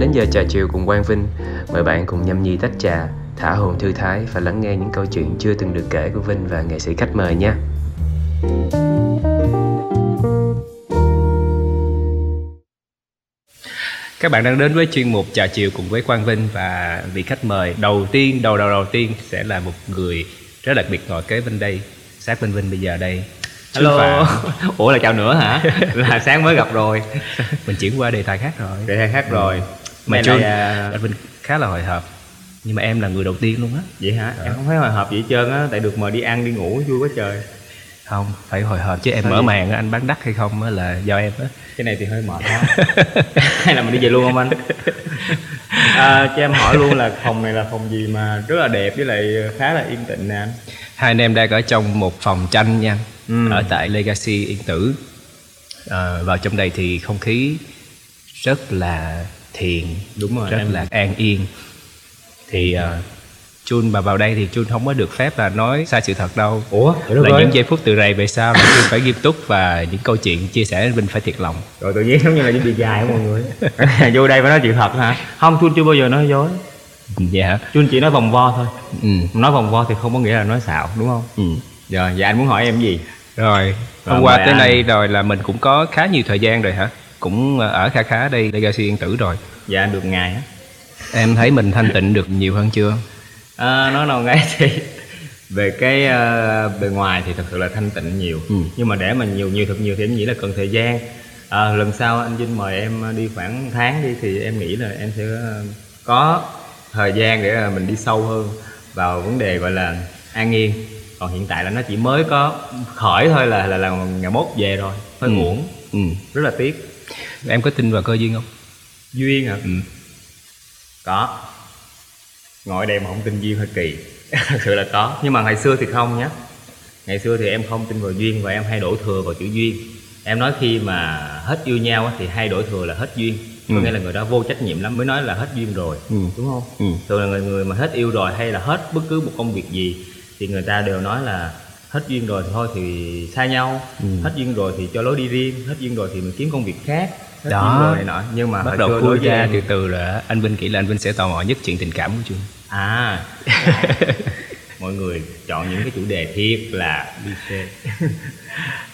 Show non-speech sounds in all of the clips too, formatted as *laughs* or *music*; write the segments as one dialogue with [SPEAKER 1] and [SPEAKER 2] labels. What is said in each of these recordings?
[SPEAKER 1] đến giờ trà chiều cùng Quang Vinh. Mời bạn cùng nhâm nhi tách trà, thả hồn thư thái và lắng nghe những câu chuyện chưa từng được kể của Vinh và nghệ sĩ khách mời nha. Các bạn đang đến với chuyên mục trà chiều cùng với Quang Vinh và vị khách mời đầu tiên, đầu đầu đầu tiên sẽ là một người rất đặc biệt ngồi kế bên đây, sát bên Vinh bây giờ đây.
[SPEAKER 2] Hello. *laughs* Ủa là chào nữa hả? *laughs* là sáng mới gặp rồi.
[SPEAKER 1] Mình chuyển qua đề tài khác rồi.
[SPEAKER 2] Đề tài khác rồi.
[SPEAKER 1] Mà Trương, là... anh Vinh khá là hồi hộp. Nhưng mà em là người đầu tiên luôn á.
[SPEAKER 2] Vậy hả? Em không thấy hồi hộp gì hết trơn á, tại được mời đi ăn đi ngủ vui quá trời.
[SPEAKER 1] Không phải hồi hộp chứ em Thôi mở màn anh bán đắt hay không là do em á.
[SPEAKER 2] Cái này thì hơi mệt quá. *laughs* Hay là mình đi về luôn không anh? À, cho em hỏi luôn là phòng này là phòng gì mà rất là đẹp với lại khá là yên tĩnh nè anh?
[SPEAKER 1] Hai anh em đang ở trong một phòng tranh nha ừ. ở tại Legacy Yên Tử. À, vào trong đây thì không khí rất là thiền
[SPEAKER 2] đúng rồi
[SPEAKER 1] rất em... là an yên thì uh, Chun mà vào đây thì Chun không có được phép là nói sai sự thật đâu
[SPEAKER 2] Ủa?
[SPEAKER 1] Là những giây phút từ rày về sau là Chun phải nghiêm túc và những câu chuyện chia sẻ Vinh phải thiệt lòng
[SPEAKER 2] Rồi tự nhiên giống như là những bị dài mọi người *laughs* Vô đây phải nói chuyện thật hả? Không, Chun chưa bao giờ nói dối
[SPEAKER 1] Dạ
[SPEAKER 2] Chun chỉ nói vòng vo thôi ừ. Nói vòng vo thì không có nghĩa là nói xạo đúng không? Ừ Rồi, dạ anh muốn hỏi em gì?
[SPEAKER 1] Rồi, hôm qua tới nay rồi là mình cũng có khá nhiều thời gian rồi hả? Cũng ở khá khá đây Legacy Yên Tử rồi
[SPEAKER 2] Dạ được ngày á
[SPEAKER 1] Em thấy mình thanh tịnh được nhiều hơn chưa?
[SPEAKER 2] à, nói nào ngay thì *laughs* về cái uh, bề ngoài thì thật sự là thanh tịnh nhiều ừ. nhưng mà để mà nhiều nhiều thật nhiều thì em nghĩ là cần thời gian à, lần sau anh Vinh mời em đi khoảng tháng đi thì em nghĩ là em sẽ có thời gian để mình đi sâu hơn vào vấn đề gọi là an yên còn hiện tại là nó chỉ mới có khởi thôi là là là ngày mốt về rồi hơi ừ. muộn ừ. rất là tiếc
[SPEAKER 1] em có tin vào cơ duyên không?
[SPEAKER 2] Duyên hả? Ừ. có. Ngồi đây mà không tin duyên hơi kỳ. *laughs* Thật sự là có. Nhưng mà ngày xưa thì không nhé ngày xưa thì em không tin vào duyên và em hay đổ thừa vào chữ duyên. Em nói khi mà hết yêu nhau thì hay đổ thừa là hết duyên. Có ừ. nghĩa là người đó vô trách nhiệm lắm mới nói là hết duyên rồi. Ừ. đúng không? Ừ. thường là người người mà hết yêu rồi hay là hết bất cứ một công việc gì thì người ta đều nói là hết duyên rồi thì thôi thì xa nhau. Ừ. hết duyên rồi thì cho lối đi riêng. Hết duyên rồi thì mình kiếm công việc khác. Đó. này nọ. Nhưng mà
[SPEAKER 1] bắt đầu khui ra từ từ là anh Vinh nghĩ là anh Vinh sẽ tò mò nhất chuyện tình cảm của Trương.
[SPEAKER 2] À. Mọi người chọn những cái chủ đề thiệt là đi xe.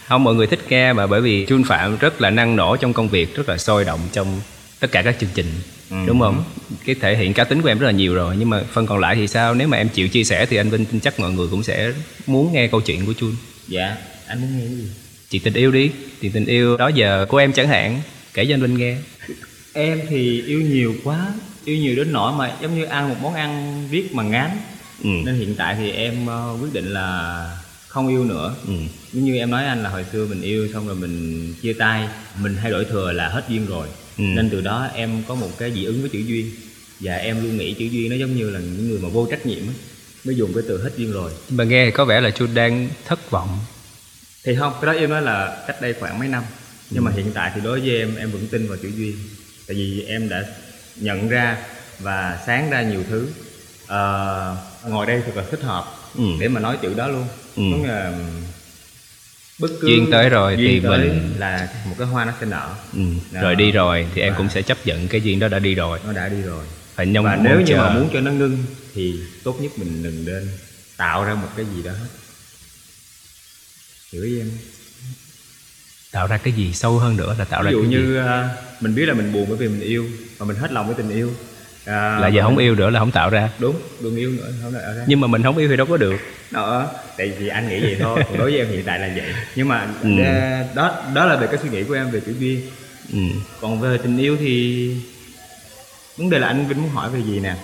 [SPEAKER 1] Không mọi người thích nghe mà bởi vì Chun Phạm rất là năng nổ trong công việc rất là sôi động trong tất cả các chương trình ừ. đúng không? Cái thể hiện cá tính của em rất là nhiều rồi nhưng mà phần còn lại thì sao? Nếu mà em chịu chia sẻ thì anh Vinh tin chắc mọi người cũng sẽ muốn nghe câu chuyện của Chun.
[SPEAKER 2] Dạ anh muốn nghe gì?
[SPEAKER 1] Chuyện tình yêu đi. Chuyện tình yêu đó giờ của em chẳng hạn. Kể cho anh Vinh nghe.
[SPEAKER 2] Em thì yêu nhiều quá yêu nhiều đến nỗi mà giống như ăn một món ăn viết mà ngán. Ừ. nên hiện tại thì em uh, quyết định là không yêu nữa. Ừ. giống như em nói anh là hồi xưa mình yêu xong rồi mình chia tay mình thay đổi thừa là hết duyên rồi. Ừ. nên từ đó em có một cái dị ứng với chữ duyên. Và em luôn nghĩ chữ duyên nó giống như là những người mà vô trách nhiệm mới dùng cái từ hết duyên rồi.
[SPEAKER 1] Mà nghe có vẻ là chú đang thất vọng.
[SPEAKER 2] Thì không cái đó em nói là cách đây khoảng mấy năm. Nhưng ừ. mà hiện tại thì đối với em em vẫn tin vào chữ duyên. Tại vì em đã nhận ra và sáng ra nhiều thứ. À, ngồi đây thật là thích hợp ừ. để mà nói chữ đó luôn. Ừ. là
[SPEAKER 1] bất cứ duyên tới rồi duyên thì tới mình
[SPEAKER 2] là một cái hoa nó sẽ nở.
[SPEAKER 1] Ừ. rồi đi rồi thì em cũng sẽ chấp nhận cái duyên đó đã đi rồi.
[SPEAKER 2] Nó đã đi rồi.
[SPEAKER 1] Phải nhông
[SPEAKER 2] và nếu như chờ. mà muốn cho nó ngưng thì tốt nhất mình đừng nên tạo ra một cái gì đó hiểu ý em?
[SPEAKER 1] Tạo ra cái gì sâu hơn nữa là tạo
[SPEAKER 2] ví
[SPEAKER 1] ra
[SPEAKER 2] dụ như uh, mình biết là mình buồn bởi vì mình yêu và mình hết lòng với tình yêu
[SPEAKER 1] à, là giờ không yêu nữa là không tạo ra.
[SPEAKER 2] Đúng đừng yêu nữa không tạo ra.
[SPEAKER 1] Nhưng mà mình không yêu thì đâu có được.
[SPEAKER 2] Đó tại vì anh nghĩ vậy thôi *laughs* còn đối với em hiện tại là vậy. Nhưng mà ừ. đó đó là về cái suy nghĩ của em về chữ duyên. Ừ. còn về tình yêu thì vấn đề là anh vinh muốn hỏi về gì nè?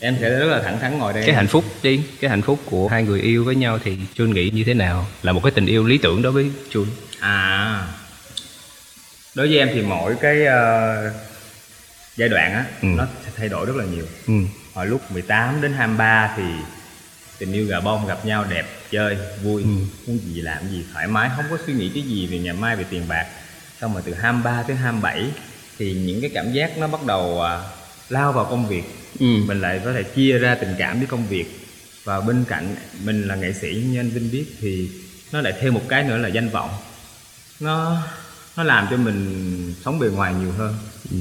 [SPEAKER 2] Em sẽ rất là thẳng thắn ngồi đây.
[SPEAKER 1] Cái hạnh phúc đi cái hạnh phúc của hai người yêu với nhau thì chun nghĩ như thế nào? Là một cái tình yêu lý tưởng đối với chun
[SPEAKER 2] à đối với em thì mỗi cái uh, giai đoạn á ừ. nó thay đổi rất là nhiều ừ. hồi lúc 18 đến 23 thì tình yêu gà bông gặp nhau đẹp chơi vui ừ. muốn gì làm gì thoải mái không có suy nghĩ cái gì về ngày mai về tiền bạc xong rồi từ 23 tới 27 thì những cái cảm giác nó bắt đầu uh, lao vào công việc ừ. mình lại có thể chia ra tình cảm với công việc và bên cạnh mình là nghệ sĩ như anh Vinh biết thì nó lại thêm một cái nữa là danh vọng nó nó làm cho mình sống bề ngoài nhiều hơn ừ.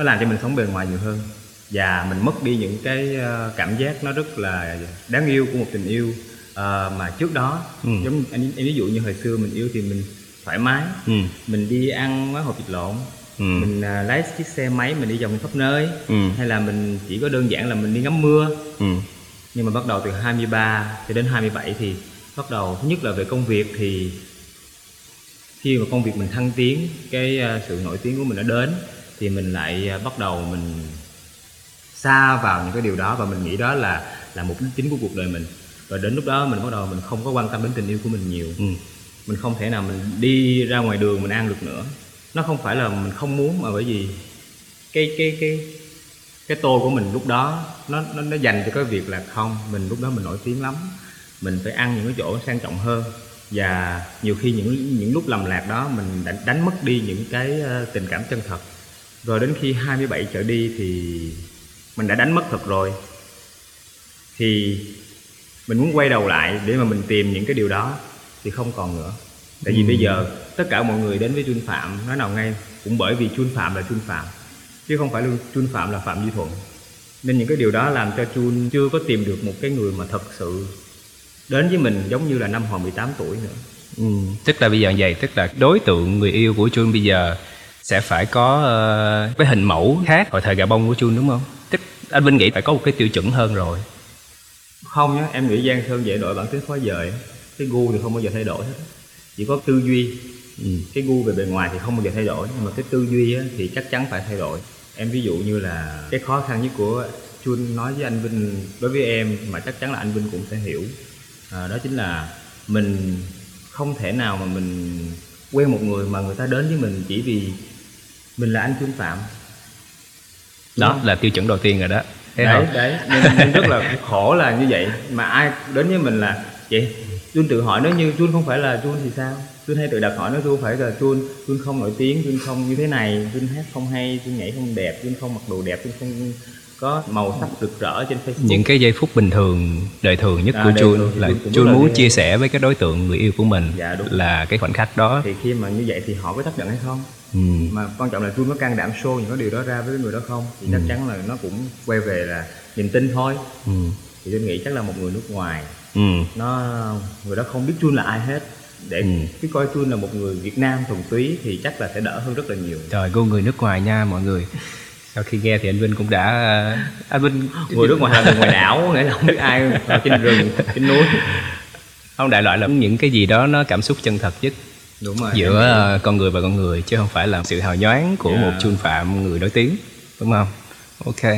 [SPEAKER 2] Nó làm cho mình sống bề ngoài nhiều hơn và mình mất đi những cái ờ, cảm giác nó rất là đáng yêu của một tình yêu Ờ, mà trước đó
[SPEAKER 1] Ừ.
[SPEAKER 2] giống anh em ví dụ như hồi xưa mình yêu thì mình thoải mái
[SPEAKER 1] ừ
[SPEAKER 2] mình đi ăn quán hộp vịt lộn
[SPEAKER 1] Ừ.
[SPEAKER 2] mình à, lái chiếc xe máy mình đi vòng khắp nơi
[SPEAKER 1] Ừ.
[SPEAKER 2] hay là mình chỉ có đơn giản là mình đi ngắm mưa
[SPEAKER 1] ừ
[SPEAKER 2] nhưng mà bắt đầu từ 23 cho đến 27 thì bắt đầu thứ nhất là về công việc thì khi mà công việc mình thăng tiến cái à, sự nổi tiếng của mình đã đến thì mình lại à, bắt đầu mình xa vào những cái điều đó và mình nghĩ đó là là mục đích chính của cuộc đời mình. Và đến lúc đó mình bắt đầu mình không có quan tâm đến tình yêu của mình nhiều.
[SPEAKER 1] Ừ.
[SPEAKER 2] Mình không thể nào mình đi ra ngoài đường mình ăn được nữa. Nó không phải là mình không muốn mà bởi vì cái cái cái cái tô của mình lúc đó nó nó nó dành cho cái việc là không mình lúc đó mình nổi tiếng lắm. Mình phải ăn những cái chỗ sang trọng hơn. Và nhiều khi những những lúc lầm lạc đó mình đánh, đánh mất đi những cái ờ, tình cảm chân thật rồi đến khi 27 trở đi thì mình đã đánh mất thật rồi. Thì mình muốn quay đầu lại để mà mình tìm những cái điều đó thì không còn nữa. Tại vì bây giờ tất cả mọi người đến với Chuân Phạm nói nào ngay cũng bởi vì Chuân Phạm là Chuân Phạm chứ không phải luôn Chuân Phạm là Phạm Duy Thuận. Nên những cái điều đó làm cho Chuân chưa có tìm được một cái người mà thật sự đến với mình giống như là năm hồi 18 tuổi nữa.
[SPEAKER 1] Ừ, tức là bây giờ vậy tức là đối tượng người yêu của Chun bây giờ sẽ phải có ờ, cái hình mẫu khác hồi thời gà bông của Chun đúng không? Tức anh Vinh nghĩ phải có một cái tiêu chuẩn hơn rồi.
[SPEAKER 2] không nhá em nghĩ Giang Sơn dễ đổi bản tính khó dời cái gu thì không bao giờ thay đổi hết chỉ có tư duy
[SPEAKER 1] Ừ.
[SPEAKER 2] cái gu về bề ngoài thì không bao giờ thay đổi nhưng mà cái tư duy á, thì chắc chắn phải thay đổi em ví dụ như là cái khó khăn nhất của Chun nói với anh Vinh đối với em mà chắc chắn là anh Vinh cũng sẽ hiểu à, đó chính là mình không thể nào mà mình quen một người mà người ta đến với mình chỉ vì mình là anh Chun Phạm.
[SPEAKER 1] Đó là tiêu chuẩn đầu tiên rồi đó. Thấy
[SPEAKER 2] đấy
[SPEAKER 1] không?
[SPEAKER 2] đấy. Nên, nên rất là khổ là như vậy. Mà ai đến với mình là vậy Chun tự hỏi nếu như Chun không phải là Chun thì sao? Chun hay tự đặt hỏi nếu không phải là Chun Chun không nổi tiếng Chun không như thế này Chun hát không hay Chun nhảy không đẹp Chun không mặc đồ đẹp Chun không có màu sắc rực rỡ trên Facebook
[SPEAKER 1] Những cái giây phút bình thường, đời thường nhất
[SPEAKER 2] À,
[SPEAKER 1] của
[SPEAKER 2] thì
[SPEAKER 1] là
[SPEAKER 2] là
[SPEAKER 1] muốn chia sẻ với cái đối tượng người yêu của mình
[SPEAKER 2] Dạ, đúng.
[SPEAKER 1] là cái khoảnh khắc đó.
[SPEAKER 2] thì khi mà như vậy thì họ có chấp nhận hay không
[SPEAKER 1] Ừ.
[SPEAKER 2] mà quan trọng là Chun có can đảm show những cái điều đó ra với người đó không thì chắc chắn là nó cũng quay về là niềm tin thôi
[SPEAKER 1] Ừ.
[SPEAKER 2] thì tôi nghĩ chắc là một người nước ngoài
[SPEAKER 1] Ừ.
[SPEAKER 2] nó người đó không biết Chun là ai hết để
[SPEAKER 1] Ừ.
[SPEAKER 2] cứ coi Chun là một người Việt Nam thuần túy thì chắc là sẽ đỡ hơn rất là nhiều
[SPEAKER 1] Trời, cô người nước ngoài nha mọi người. Sau khi nghe thì anh Vinh cũng đã anh Vinh
[SPEAKER 2] người nước ngoài người ngoài đảo nghĩa là không biết ai ở trên rừng trên núi.
[SPEAKER 1] Không đại loại là những cái gì đó nó cảm xúc chân thật nhất
[SPEAKER 2] đúng rồi
[SPEAKER 1] giữa ờ, con người và con người chứ không phải là sự hào nhoáng của
[SPEAKER 2] Dạ.
[SPEAKER 1] một chun phạm người nổi tiếng đúng không? Ok.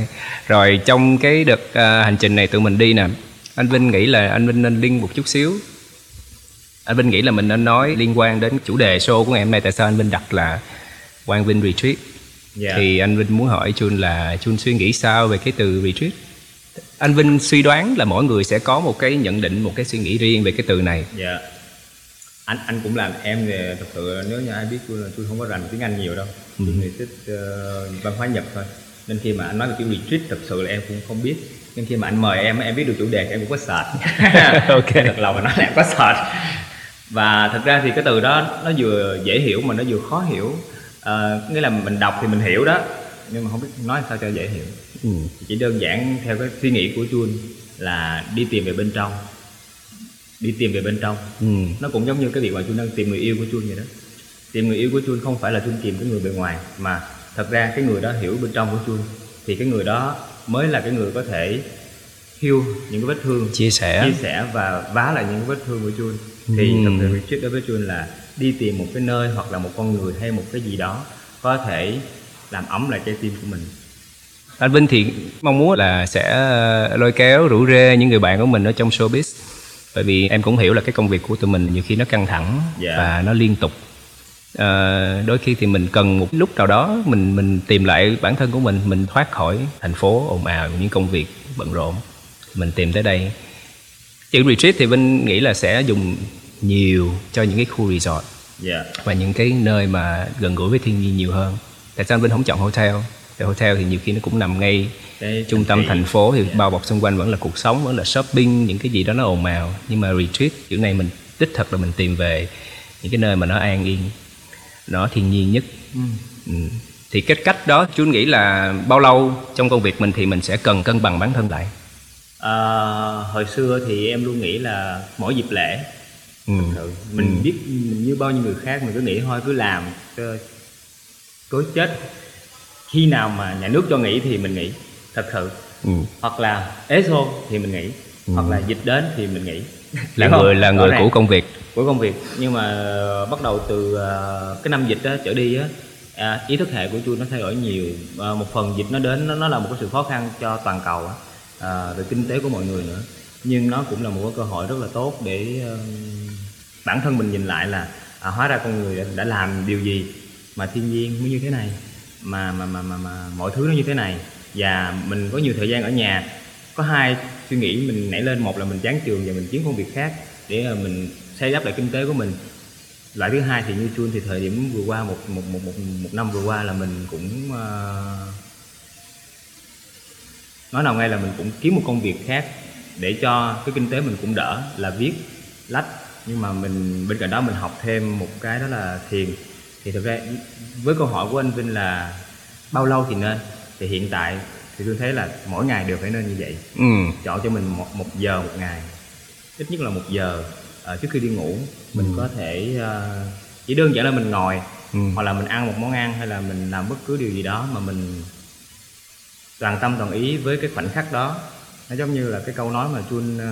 [SPEAKER 1] Rồi trong cái đợt ờ, hành trình này tụi mình đi nè anh vinh nghĩ là anh vinh nên liên một chút xíu. Anh vinh nghĩ là mình nên nói liên quan đến chủ đề show của ngày hôm nay tại sao anh vinh đặt là quang vinh retreat
[SPEAKER 2] Dạ.
[SPEAKER 1] thì anh vinh muốn hỏi chun là chun suy nghĩ sao về cái từ retreat? Anh vinh suy đoán là mỗi người sẽ có một cái nhận định một cái suy nghĩ riêng về cái từ này.
[SPEAKER 2] Dạ. Anh anh cũng làm em thì thật sự nếu như ai biết tôi là tôi không có rành tiếng Anh nhiều đâu.
[SPEAKER 1] Ừ.
[SPEAKER 2] tôi thì thích ờ, văn hóa Nhật thôi. Nên khi mà anh nói về chữ retreat thật sự là em cũng không biết. Nên khi mà anh mời em em biết được chủ đề thì em cũng có sợ *laughs*
[SPEAKER 1] Ok.
[SPEAKER 2] thật lòng mà nói là em có sợ và thật ra thì cái từ đó nó vừa dễ hiểu mà nó vừa khó hiểu Ờ, nghĩa là mình đọc thì mình hiểu đó. Nhưng mà không biết nói sao cho dễ hiểu.
[SPEAKER 1] Ừ.
[SPEAKER 2] chỉ đơn giản theo cái suy nghĩ của Chun là đi tìm về bên trong. Đi tìm về bên trong.
[SPEAKER 1] Ừ.
[SPEAKER 2] nó cũng giống như cái việc mà Chun đang tìm người yêu của Chun vậy đó. Tìm người yêu của Chun không phải là Chun tìm cái người bề ngoài mà thật ra cái người đó hiểu bên trong của Chun thì cái người đó mới là cái người có thể heal những cái vết thương
[SPEAKER 1] chia sẻ.
[SPEAKER 2] chia sẻ và vá lại những cái vết thương của Chun thì
[SPEAKER 1] Ừm.
[SPEAKER 2] thật sự retreat đối với Chun là đi tìm một cái nơi hoặc là một con người hay một cái gì đó có thể làm ấm lại trái tim của mình.
[SPEAKER 1] Anh Vinh thì mong muốn là sẽ ờ, lôi kéo rủ rê những người bạn của mình ở trong showbiz. Bởi vì em cũng hiểu là cái công việc của tụi mình nhiều khi nó căng thẳng
[SPEAKER 2] Dạ.
[SPEAKER 1] và nó liên tục. Ờ, đôi khi thì mình cần một lúc nào đó mình mình tìm lại bản thân của mình mình thoát khỏi thành phố ồn ào những công việc bận rộn. Mình tìm tới đây. Chữ retreat thì Vinh nghĩ là sẽ dùng nhiều cho những cái khu resort.
[SPEAKER 2] Dạ.
[SPEAKER 1] Và những cái nơi mà gần gũi với thiên nhiên nhiều hơn. Tại sao anh Vinh không chọn hotel? Tại hotel thì nhiều khi nó cũng nằm ngay
[SPEAKER 2] Cái
[SPEAKER 1] trung tâm thành phố thì bao bọc xung quanh vẫn là cuộc sống vẫn là shopping những cái gì đó nó ồn ào. Nhưng mà retreat kiểu này mình đích thật là mình tìm về những cái nơi mà nó an yên nó thiên nhiên nhất. Ừ. thì cái cách đó chú nghĩ là bao lâu trong công việc mình thì mình sẽ cần cân bằng bản thân lại?
[SPEAKER 2] À, hồi xưa thì em luôn nghĩ là mỗi dịp lễ ừ. Thực mình ừ. biết như bao nhiêu người khác mình cứ nghĩ thôi cứ làm tối chết. Khi nào mà nhà nước cho nghỉ thì mình nghỉ thật sự. Ừ. hoặc là ế xô thì mình nghỉ ừ. hoặc là dịch đến thì mình nghỉ. *laughs*
[SPEAKER 1] Là người là người của công việc.
[SPEAKER 2] Của công việc. Nhưng mà ờ, bắt đầu từ ờ, cái năm dịch đó trở đi á à, ý thức hệ của tôi nó thay đổi nhiều. À, một phần dịch nó đến nó, nó là một cái sự khó khăn cho toàn cầu á à, về kinh tế của mọi người nữa nhưng nó cũng là một cái cơ hội rất là tốt để uh, bản thân mình nhìn lại là à, hóa ra con người đã, đã làm điều gì mà thiên nhiên mới như thế này mà mà mà mà, mà mọi thứ nó như thế này. Và mình có nhiều thời gian ở nhà có hai suy nghĩ mình nảy lên. Một là mình chán trường và mình kiếm công việc khác để ờ, mình xây đắp lại kinh tế của mình. Loại thứ hai thì như chun thì thời điểm vừa qua một một một một, một năm vừa qua là mình cũng uh, nói nào ngay là mình cũng kiếm một công việc khác để cho cái kinh tế mình cũng đỡ là viết lách. Nhưng mà mình bên cạnh đó mình học thêm một cái đó là thiền. Thì thực ra với câu hỏi của anh Vinh là bao lâu thì nên? Thì hiện tại thì tôi thấy là mỗi ngày đều phải nên như vậy. Ừ. chọn cho mình một một giờ một ngày. Ít nhất là một giờ uh, trước khi đi ngủ. Mình ừ. có thể uh, chỉ đơn giản là mình ngồi ừ. hoặc là mình ăn một món ăn hay là mình làm bất cứ điều gì đó mà mình toàn tâm toàn ý với cái khoảnh khắc đó nó giống như là cái câu nói mà chun uh,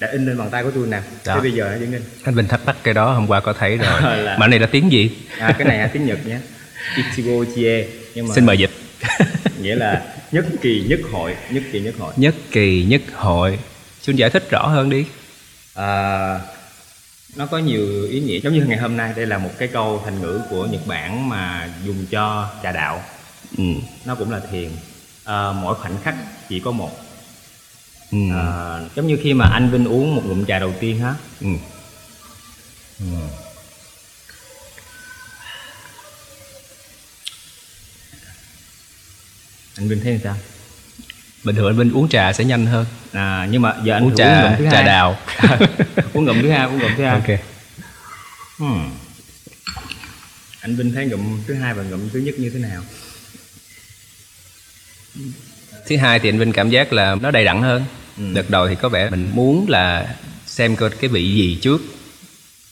[SPEAKER 2] đã in lên bàn tay của tôi nè. Thế bây giờ nó vẫn in
[SPEAKER 1] anh Vinh thắc mắc cái đó hôm qua có thấy rồi. *laughs* Là... mà này là tiếng gì?
[SPEAKER 2] À cái này là tiếng Nhật nhé. Ichigo Chie.
[SPEAKER 1] Nhưng mà xin mời dịch. *laughs*
[SPEAKER 2] Nghĩa là nhất kỳ nhất hội nhất kỳ nhất hội.
[SPEAKER 1] Nhất kỳ nhất hội. Xin giải thích rõ hơn đi.
[SPEAKER 2] À, nó có nhiều ý nghĩa. Giống như ngày hôm nay đây là một cái câu thành ngữ của nhật bản mà dùng cho trà đạo. Ừ. nó cũng là thiền. À, mỗi khoảnh khắc chỉ có một ừ. à, giống như khi mà anh vinh uống một ngụm trà đầu tiên ha ừ. Ừ. anh vinh thấy sao
[SPEAKER 1] bình thường anh Vinh uống trà sẽ nhanh hơn
[SPEAKER 2] à nhưng mà giờ anh
[SPEAKER 1] uống trà
[SPEAKER 2] uống ngụm thứ
[SPEAKER 1] trà
[SPEAKER 2] hai.
[SPEAKER 1] đào *laughs*
[SPEAKER 2] uống ngụm thứ hai uống ngụm thứ hai
[SPEAKER 1] ok
[SPEAKER 2] hmm. anh Vinh thấy ngụm thứ hai và ngụm thứ nhất như thế nào
[SPEAKER 1] thứ hai thì anh Vinh cảm giác là nó đầy đặn hơn ừ. đợt đầu thì có vẻ mình muốn là xem coi cái vị gì trước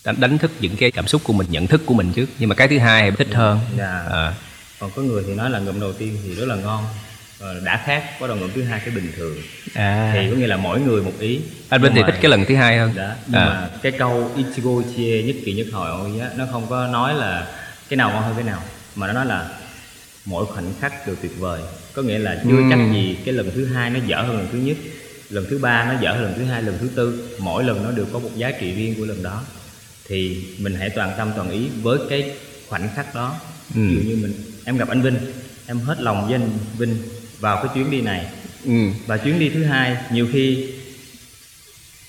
[SPEAKER 1] đánh, đánh thức những cái cảm xúc của mình nhận thức của mình trước nhưng mà cái thứ hai thì thích hơn.
[SPEAKER 2] Dạ. à. còn có người thì nói là ngụm đầu tiên thì rất là ngon Ờ, đã khác có đầu ngưỡng thứ hai cái bình thường à. thì có nghĩa là mỗi người một ý
[SPEAKER 1] anh Vinh thì thích cái lần thứ hai hơn
[SPEAKER 2] đó nhưng à. mà cái câu ichigo chie nhất kỳ nhất hội á nó không có nói là cái nào ngon hơn cái nào mà nó nói là mỗi khoảnh khắc đều tuyệt vời có nghĩa là chưa uhm. chắc gì cái lần thứ hai nó dở hơn lần thứ nhất lần thứ ba nó dở hơn lần thứ hai lần thứ tư mỗi lần nó đều có một giá trị riêng của lần đó. Thì mình hãy toàn tâm toàn ý với cái khoảnh khắc đó. Ừ. ví dụ như mình em gặp anh Vinh em hết lòng với anh Vinh vào cái chuyến đi này. Ừ. và chuyến đi thứ hai nhiều khi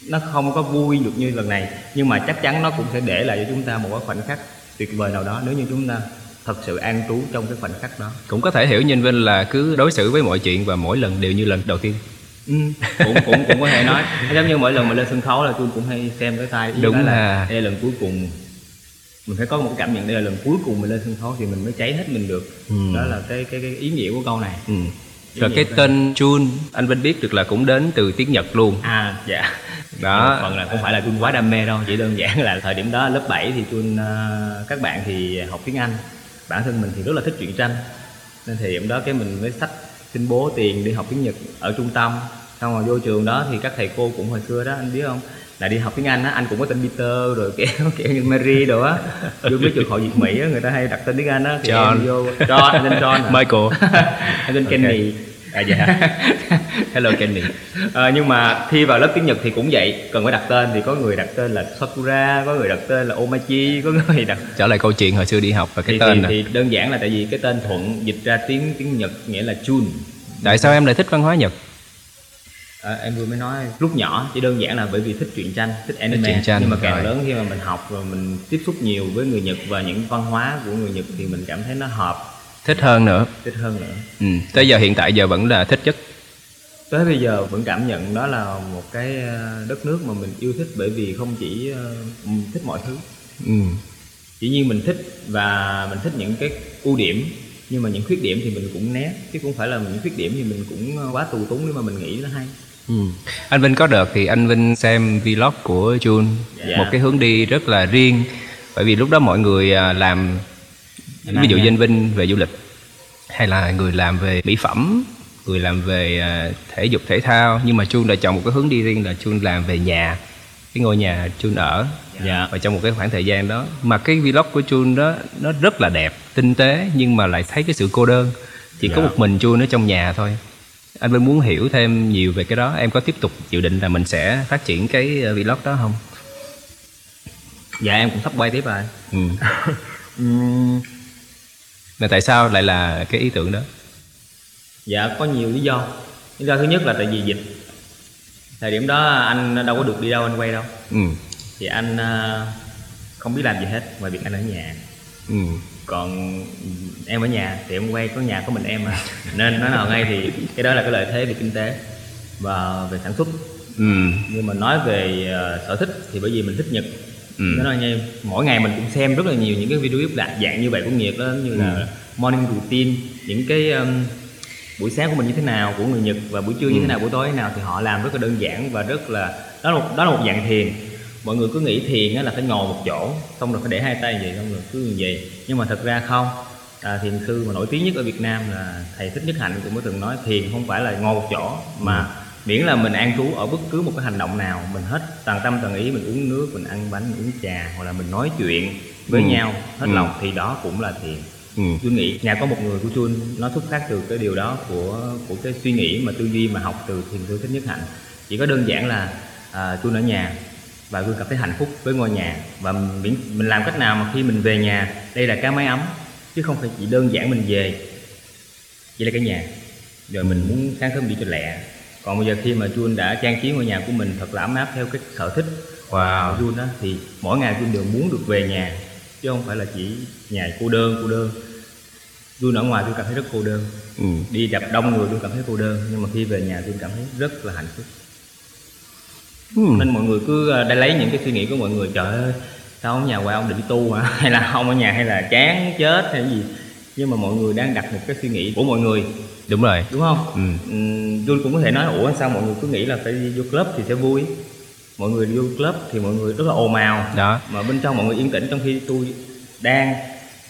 [SPEAKER 2] nó không có vui được như lần này nhưng mà chắc chắn nó cũng sẽ để lại cho chúng ta một cái khoảnh khắc tuyệt vời nào đó nếu như chúng ta thật sự an trú trong cái khoảnh khắc đó.
[SPEAKER 1] Cũng có thể hiểu như Vinh là cứ đối xử với mọi chuyện và mỗi lần đều như lần đầu tiên
[SPEAKER 2] ừ, cũng cũng cũng có thể nói. Giống như mỗi lần mà lên sân khấu là tôi cũng hay xem cái tay
[SPEAKER 1] đúng là, là
[SPEAKER 2] đây là lần cuối cùng. Mình phải có một cảm nhận đây là lần cuối cùng mình lên sân khấu thì mình mới cháy hết mình được. Ừ. đó là cái, cái cái ý nghĩa của câu này. Ừ.
[SPEAKER 1] Rồi cái tên Jun anh Vinh biết được là cũng đến từ tiếng Nhật luôn.
[SPEAKER 2] À dạ. Đó. Phần là không phải là Jun quá đam mê đâu chỉ đơn giản là thời điểm đó lớp 7 thì Jun uh, các bạn thì học tiếng Anh. Bản thân mình thì rất là thích truyện tranh. Nên thì điểm đó cái mình mới sách xin bố tiền đi học tiếng Nhật ở trung tâm xong rồi vô trường đó thì các thầy cô cũng hồi xưa đó anh biết không là đi học tiếng Anh á anh cũng có tên Peter rồi kiểu *laughs* kiểu như Mary đồ á vô mấy trường hội Việt Mỹ á người ta hay đặt tên tiếng Anh á
[SPEAKER 1] thì John.
[SPEAKER 2] em vô John anh tên John à.
[SPEAKER 1] Michael *laughs*
[SPEAKER 2] anh tên okay. Kenny à dạ *laughs*
[SPEAKER 1] hello Kenny.
[SPEAKER 2] À, nhưng mà thi vào lớp tiếng Nhật thì cũng vậy cần phải đặt tên thì có người đặt tên là Sakura có người đặt tên là Omachi có người đặt
[SPEAKER 1] trở lại câu chuyện hồi xưa đi học và cái
[SPEAKER 2] thì,
[SPEAKER 1] tên
[SPEAKER 2] thì, thì đơn giản là tại vì cái tên thuận dịch ra tiếng tiếng Nhật nghĩa là Chun.
[SPEAKER 1] Tại sao em lại thích văn hóa Nhật?
[SPEAKER 2] À, em vừa mới nói lúc nhỏ chỉ đơn giản là bởi vì thích truyện tranh thích anime. truyện tranh, nhưng mà càng rồi. lớn khi mà mình học rồi mình tiếp xúc nhiều với người Nhật và những văn hóa của người Nhật thì mình cảm thấy nó hợp
[SPEAKER 1] thích hơn nữa
[SPEAKER 2] thích hơn nữa
[SPEAKER 1] ừ. tới giờ hiện tại giờ vẫn là thích chất
[SPEAKER 2] tới bây giờ vẫn cảm nhận đó là một cái ờ, đất nước mà mình yêu thích bởi vì không chỉ uh, thích mọi thứ ừ. chỉ nhiên mình thích và mình thích những cái ưu điểm nhưng mà những khuyết điểm thì mình cũng né chứ không phải là những khuyết điểm thì mình cũng quá tù túng nếu mà mình nghĩ nó hay
[SPEAKER 1] ừ. anh Vinh có đợt thì anh Vinh xem vlog của Jun dạ. một cái hướng đi rất là riêng bởi vì lúc đó mọi người làm ví dụ như anh Vinh về du lịch hay là người làm về mỹ phẩm người làm về à, thể dục thể thao. Nhưng mà Jun đã chọn một cái hướng đi riêng là Jun làm về nhà cái ngôi nhà Jun ở. Dạ. và trong một cái khoảng thời gian đó mà cái vlog của Jun đó nó rất là đẹp tinh tế nhưng mà lại thấy cái sự cô đơn. Chỉ dạ. có một mình Jun ở trong nhà thôi. Anh vẫn muốn hiểu thêm nhiều về cái đó. Em có tiếp tục dự định là mình sẽ phát triển cái ờ, vlog đó không?
[SPEAKER 2] Dạ em cũng sắp quay tiếp rồi. Ừ. *laughs*
[SPEAKER 1] mà tại sao lại là cái ý tưởng đó?
[SPEAKER 2] Dạ có nhiều lý do. Lý do thứ nhất là tại vì dịch. Thời điểm đó anh đâu có được đi đâu anh quay đâu. Ừ. thì anh ờ, không biết làm gì hết ngoài việc anh ở nhà. Ừ. còn em ở nhà thì em quay có nhà có mình em mà. Nên nói nào ngay thì cái đó là cái lợi thế về kinh tế và về sản xuất. Ừ. nhưng mà nói về uh, sở thích thì bởi vì mình thích nhật ừ. nói nghe mỗi ngày mình cũng xem rất là nhiều những cái video clip dạng như vậy của nhiệt đó như ừ. là morning routine những cái um, buổi sáng của mình như thế nào của người Nhật và buổi trưa ừ. như thế nào buổi tối thế nào thì họ làm rất là đơn giản và rất là đó là một đó là một dạng thiền mọi người cứ nghĩ thiền là phải ngồi một chỗ xong rồi phải để hai tay vậy xong rồi cứ như vậy nhưng mà thật ra không à, thiền sư mà nổi tiếng nhất ở Việt Nam là thầy thích nhất hạnh cũng có từng nói thiền không phải là ngồi một chỗ mà ừ. Miễn là mình an trú ở bất cứ một cái hành động nào mình hết toàn tâm toàn ý mình uống nước mình ăn bánh uống trà hoặc là mình nói chuyện với ừ. nhau hết ừ. lòng thì đó cũng là thiền ừ. tôi nghĩ nhà có một người của chun nó xuất phát từ cái điều đó của của cái suy nghĩ mà tư duy mà học từ thiền sư thích nhất hạnh chỉ có đơn giản là à, chun ở nhà và tôi cảm thấy hạnh phúc với ngôi nhà và mình, mình làm cách nào mà khi mình về nhà đây là cái máy ấm chứ không phải chỉ đơn giản mình về vậy là cái nhà rồi mình muốn sáng sớm đi cho lẹ còn bây giờ khi mà Jun đã trang trí ngôi nhà của mình thật là ấm áp theo cái sở thích wow. của Jun đó thì mỗi ngày Jun đều muốn được về nhà chứ không phải là chỉ nhà cô đơn cô đơn Jun ở ngoài tôi cảm thấy rất cô đơn ừ. đi gặp đông người tôi cảm thấy cô đơn nhưng mà khi về nhà tôi cảm thấy rất là hạnh phúc ừ. nên mọi người cứ ờ, đã lấy những cái suy nghĩ của mọi người trời ơi sao ông nhà qua ông định tu hả *laughs* hay là ông ở nhà hay là chán chết hay gì nhưng mà mọi người đang đặt một cái suy nghĩ của mọi người
[SPEAKER 1] đúng rồi.
[SPEAKER 2] Đúng không? Ừ. tôi cũng có thể nói ủa sao mọi người cứ nghĩ là phải đi vô club thì sẽ vui? Mọi người đi vô club thì mọi người rất là ồn ào. Đó. Mà bên trong mọi người yên tĩnh trong khi tôi đang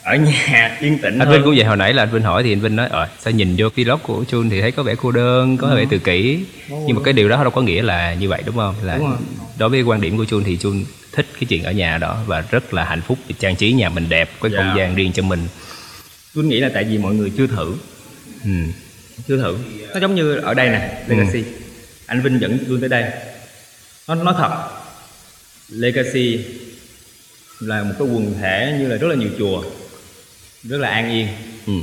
[SPEAKER 2] ở nhà *laughs* yên tĩnh
[SPEAKER 1] anh hơn. Vinh cũng vậy hồi nãy là anh Vinh hỏi thì anh Vinh nói ờ sao nhìn vô vlog của Chun thì thấy có vẻ cô đơn có vẻ tự kỷ. Nhưng mà cái điều đó đâu có nghĩa là như vậy đúng không? Là đúng đối với quan điểm của Chun thì Chun thích cái chuyện ở nhà đó và rất là hạnh phúc vì trang trí nhà mình đẹp có yeah. không gian riêng cho mình.
[SPEAKER 2] Tôi nghĩ là tại vì mọi người chưa thử. Ừ. chưa thử nó giống như ở đây nè legacy ừ. anh Vinh dẫn tôi tới đây nó nói thật legacy là một cái quần thể như là rất là nhiều chùa rất là an yên ừ.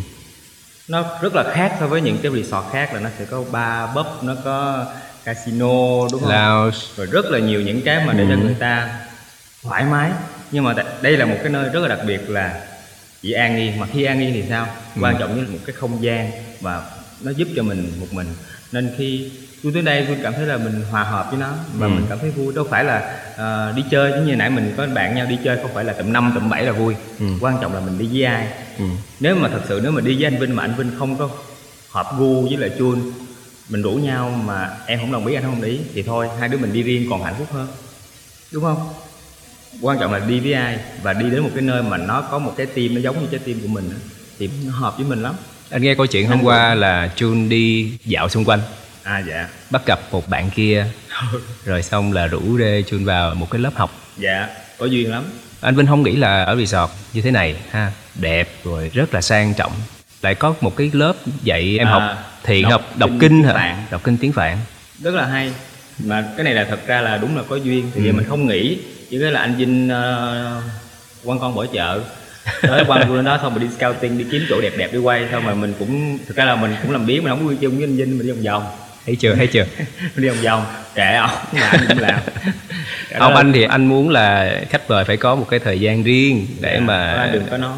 [SPEAKER 2] nó rất là khác so với những cái resort khác là nó sẽ có bar pub nó có casino đúng không
[SPEAKER 1] Lounge.
[SPEAKER 2] rồi rất là nhiều những cái mà để ừ. cho người ta thoải mái nhưng mà đây là một cái nơi rất là đặc biệt là chỉ an yên mà khi an yên thì sao ừ. quan trọng nhất là một cái không gian và nó giúp cho mình một mình. Nên khi tôi tới đây tôi cảm thấy là mình hòa hợp với nó và ừ. mình cảm thấy vui. Đâu phải là uh, đi chơi giống như nãy mình có bạn nhau đi chơi không phải là tầm năm tầm bảy là vui. Ừ. quan trọng là mình đi với ai. Ừ. nếu mà thật sự nếu mà đi với anh Vinh mà anh Vinh không có hợp gu với lại chun mình rủ nhau mà em không đồng ý anh không đồng ý thì thôi hai đứa mình đi riêng còn hạnh phúc hơn. Đúng không? Quan trọng là đi với ai và đi đến một cái nơi mà nó có một cái tim nó giống như trái tim của mình thì nó hợp với mình lắm
[SPEAKER 1] anh nghe câu chuyện hôm qua là chun đi dạo xung quanh.
[SPEAKER 2] À dạ.
[SPEAKER 1] Bắt gặp một bạn kia. *laughs* Rồi xong là rủ rê chun vào một cái lớp học.
[SPEAKER 2] Dạ có duyên lắm.
[SPEAKER 1] Anh Vinh không nghĩ là ở resort như thế này ha đẹp rồi rất là sang trọng. Lại có một cái lớp dạy em à, học thiền đọc, học đọc kinh hả? Phạn. đọc kinh tiếng phạn.
[SPEAKER 2] Rất là hay. Mà cái này là thật ra là đúng là có duyên. Thì ừ. giờ mình không nghĩ. Chỉ cái là anh Vinh uh, quan con bỏ chợ tới quan vừa đó xong rồi đi scouting đi kiếm chỗ đẹp đẹp đi quay. Xong rồi mình cũng thực ra là mình cũng làm biến mình không có chung với anh Vinh mình đi vòng vòng.
[SPEAKER 1] Thấy chưa thấy chưa? *laughs*
[SPEAKER 2] Đi vòng vòng. Trẻ ông mà anh cũng làm. *laughs*
[SPEAKER 1] Ông anh thì anh muốn là khách mời phải có một cái thời gian riêng để dạ, mà
[SPEAKER 2] anh đừng có nói.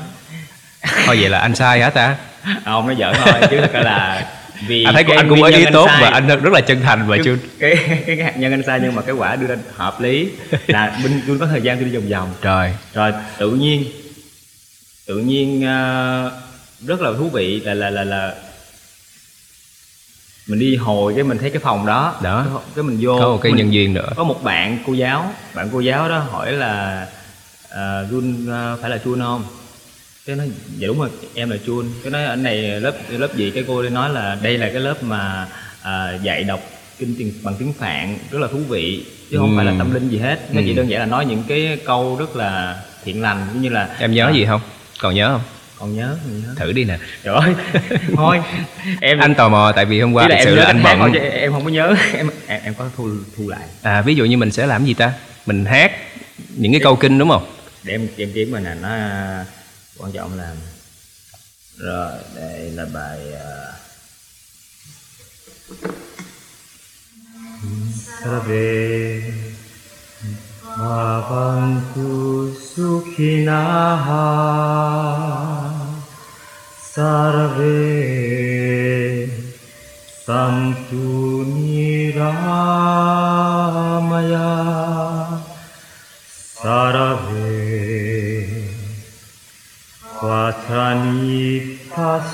[SPEAKER 1] Thôi vậy là anh sai hả ta?
[SPEAKER 2] Ông nói giỡn thôi chứ thật là
[SPEAKER 1] vì anh thấy cái anh cũng có ý tốt sai, và anh rất là chân thành và chưa
[SPEAKER 2] cái, cái cái hạt nhân anh sai nhưng mà cái quả đưa ra hợp lý. Là bên tôi có thời gian tôi đi vòng vòng.
[SPEAKER 1] Trời.
[SPEAKER 2] Rồi tự nhiên tự nhiên uh, rất là thú vị là là là là mình đi hồi cái mình thấy cái phòng đó.
[SPEAKER 1] Đó.
[SPEAKER 2] cái mình vô
[SPEAKER 1] có một cái
[SPEAKER 2] mình-
[SPEAKER 1] nhân viên nữa.
[SPEAKER 2] có một bạn cô giáo bạn cô giáo đó hỏi là à, Jun à, phải là Chun không? Cái nói dạ đúng rồi em là Chun. Cái nói anh này lớp lớp gì? Cái cô ấy nói là đây là cái lớp mà à, dạy đọc kinh tiền bằng tiếng phạn rất là thú vị chứ không
[SPEAKER 1] Ừ.
[SPEAKER 2] phải là tâm linh gì hết. Nó chỉ
[SPEAKER 1] Ừ.
[SPEAKER 2] đơn giản là nói những cái câu rất là thiện lành giống như là
[SPEAKER 1] em nhớ
[SPEAKER 2] à,
[SPEAKER 1] gì không còn nhớ không?
[SPEAKER 2] Còn nhớ còn nhớ.
[SPEAKER 1] Thử đi nè.
[SPEAKER 2] Trời ơi. *laughs* Thôi em
[SPEAKER 1] anh tò mò tại vì hôm qua
[SPEAKER 2] là
[SPEAKER 1] thực
[SPEAKER 2] em
[SPEAKER 1] sự là anh bận.
[SPEAKER 2] em không có nhớ. *laughs* Em em, em có thu thu lại.
[SPEAKER 1] À ví dụ như mình sẽ làm gì ta? Mình hát những cái câu kinh đúng không?
[SPEAKER 2] Để em em kiếm mà nè nó à, quan trọng là rồi đây là bài uh, Sarve Bhavantu Sukhinaha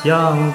[SPEAKER 2] yang.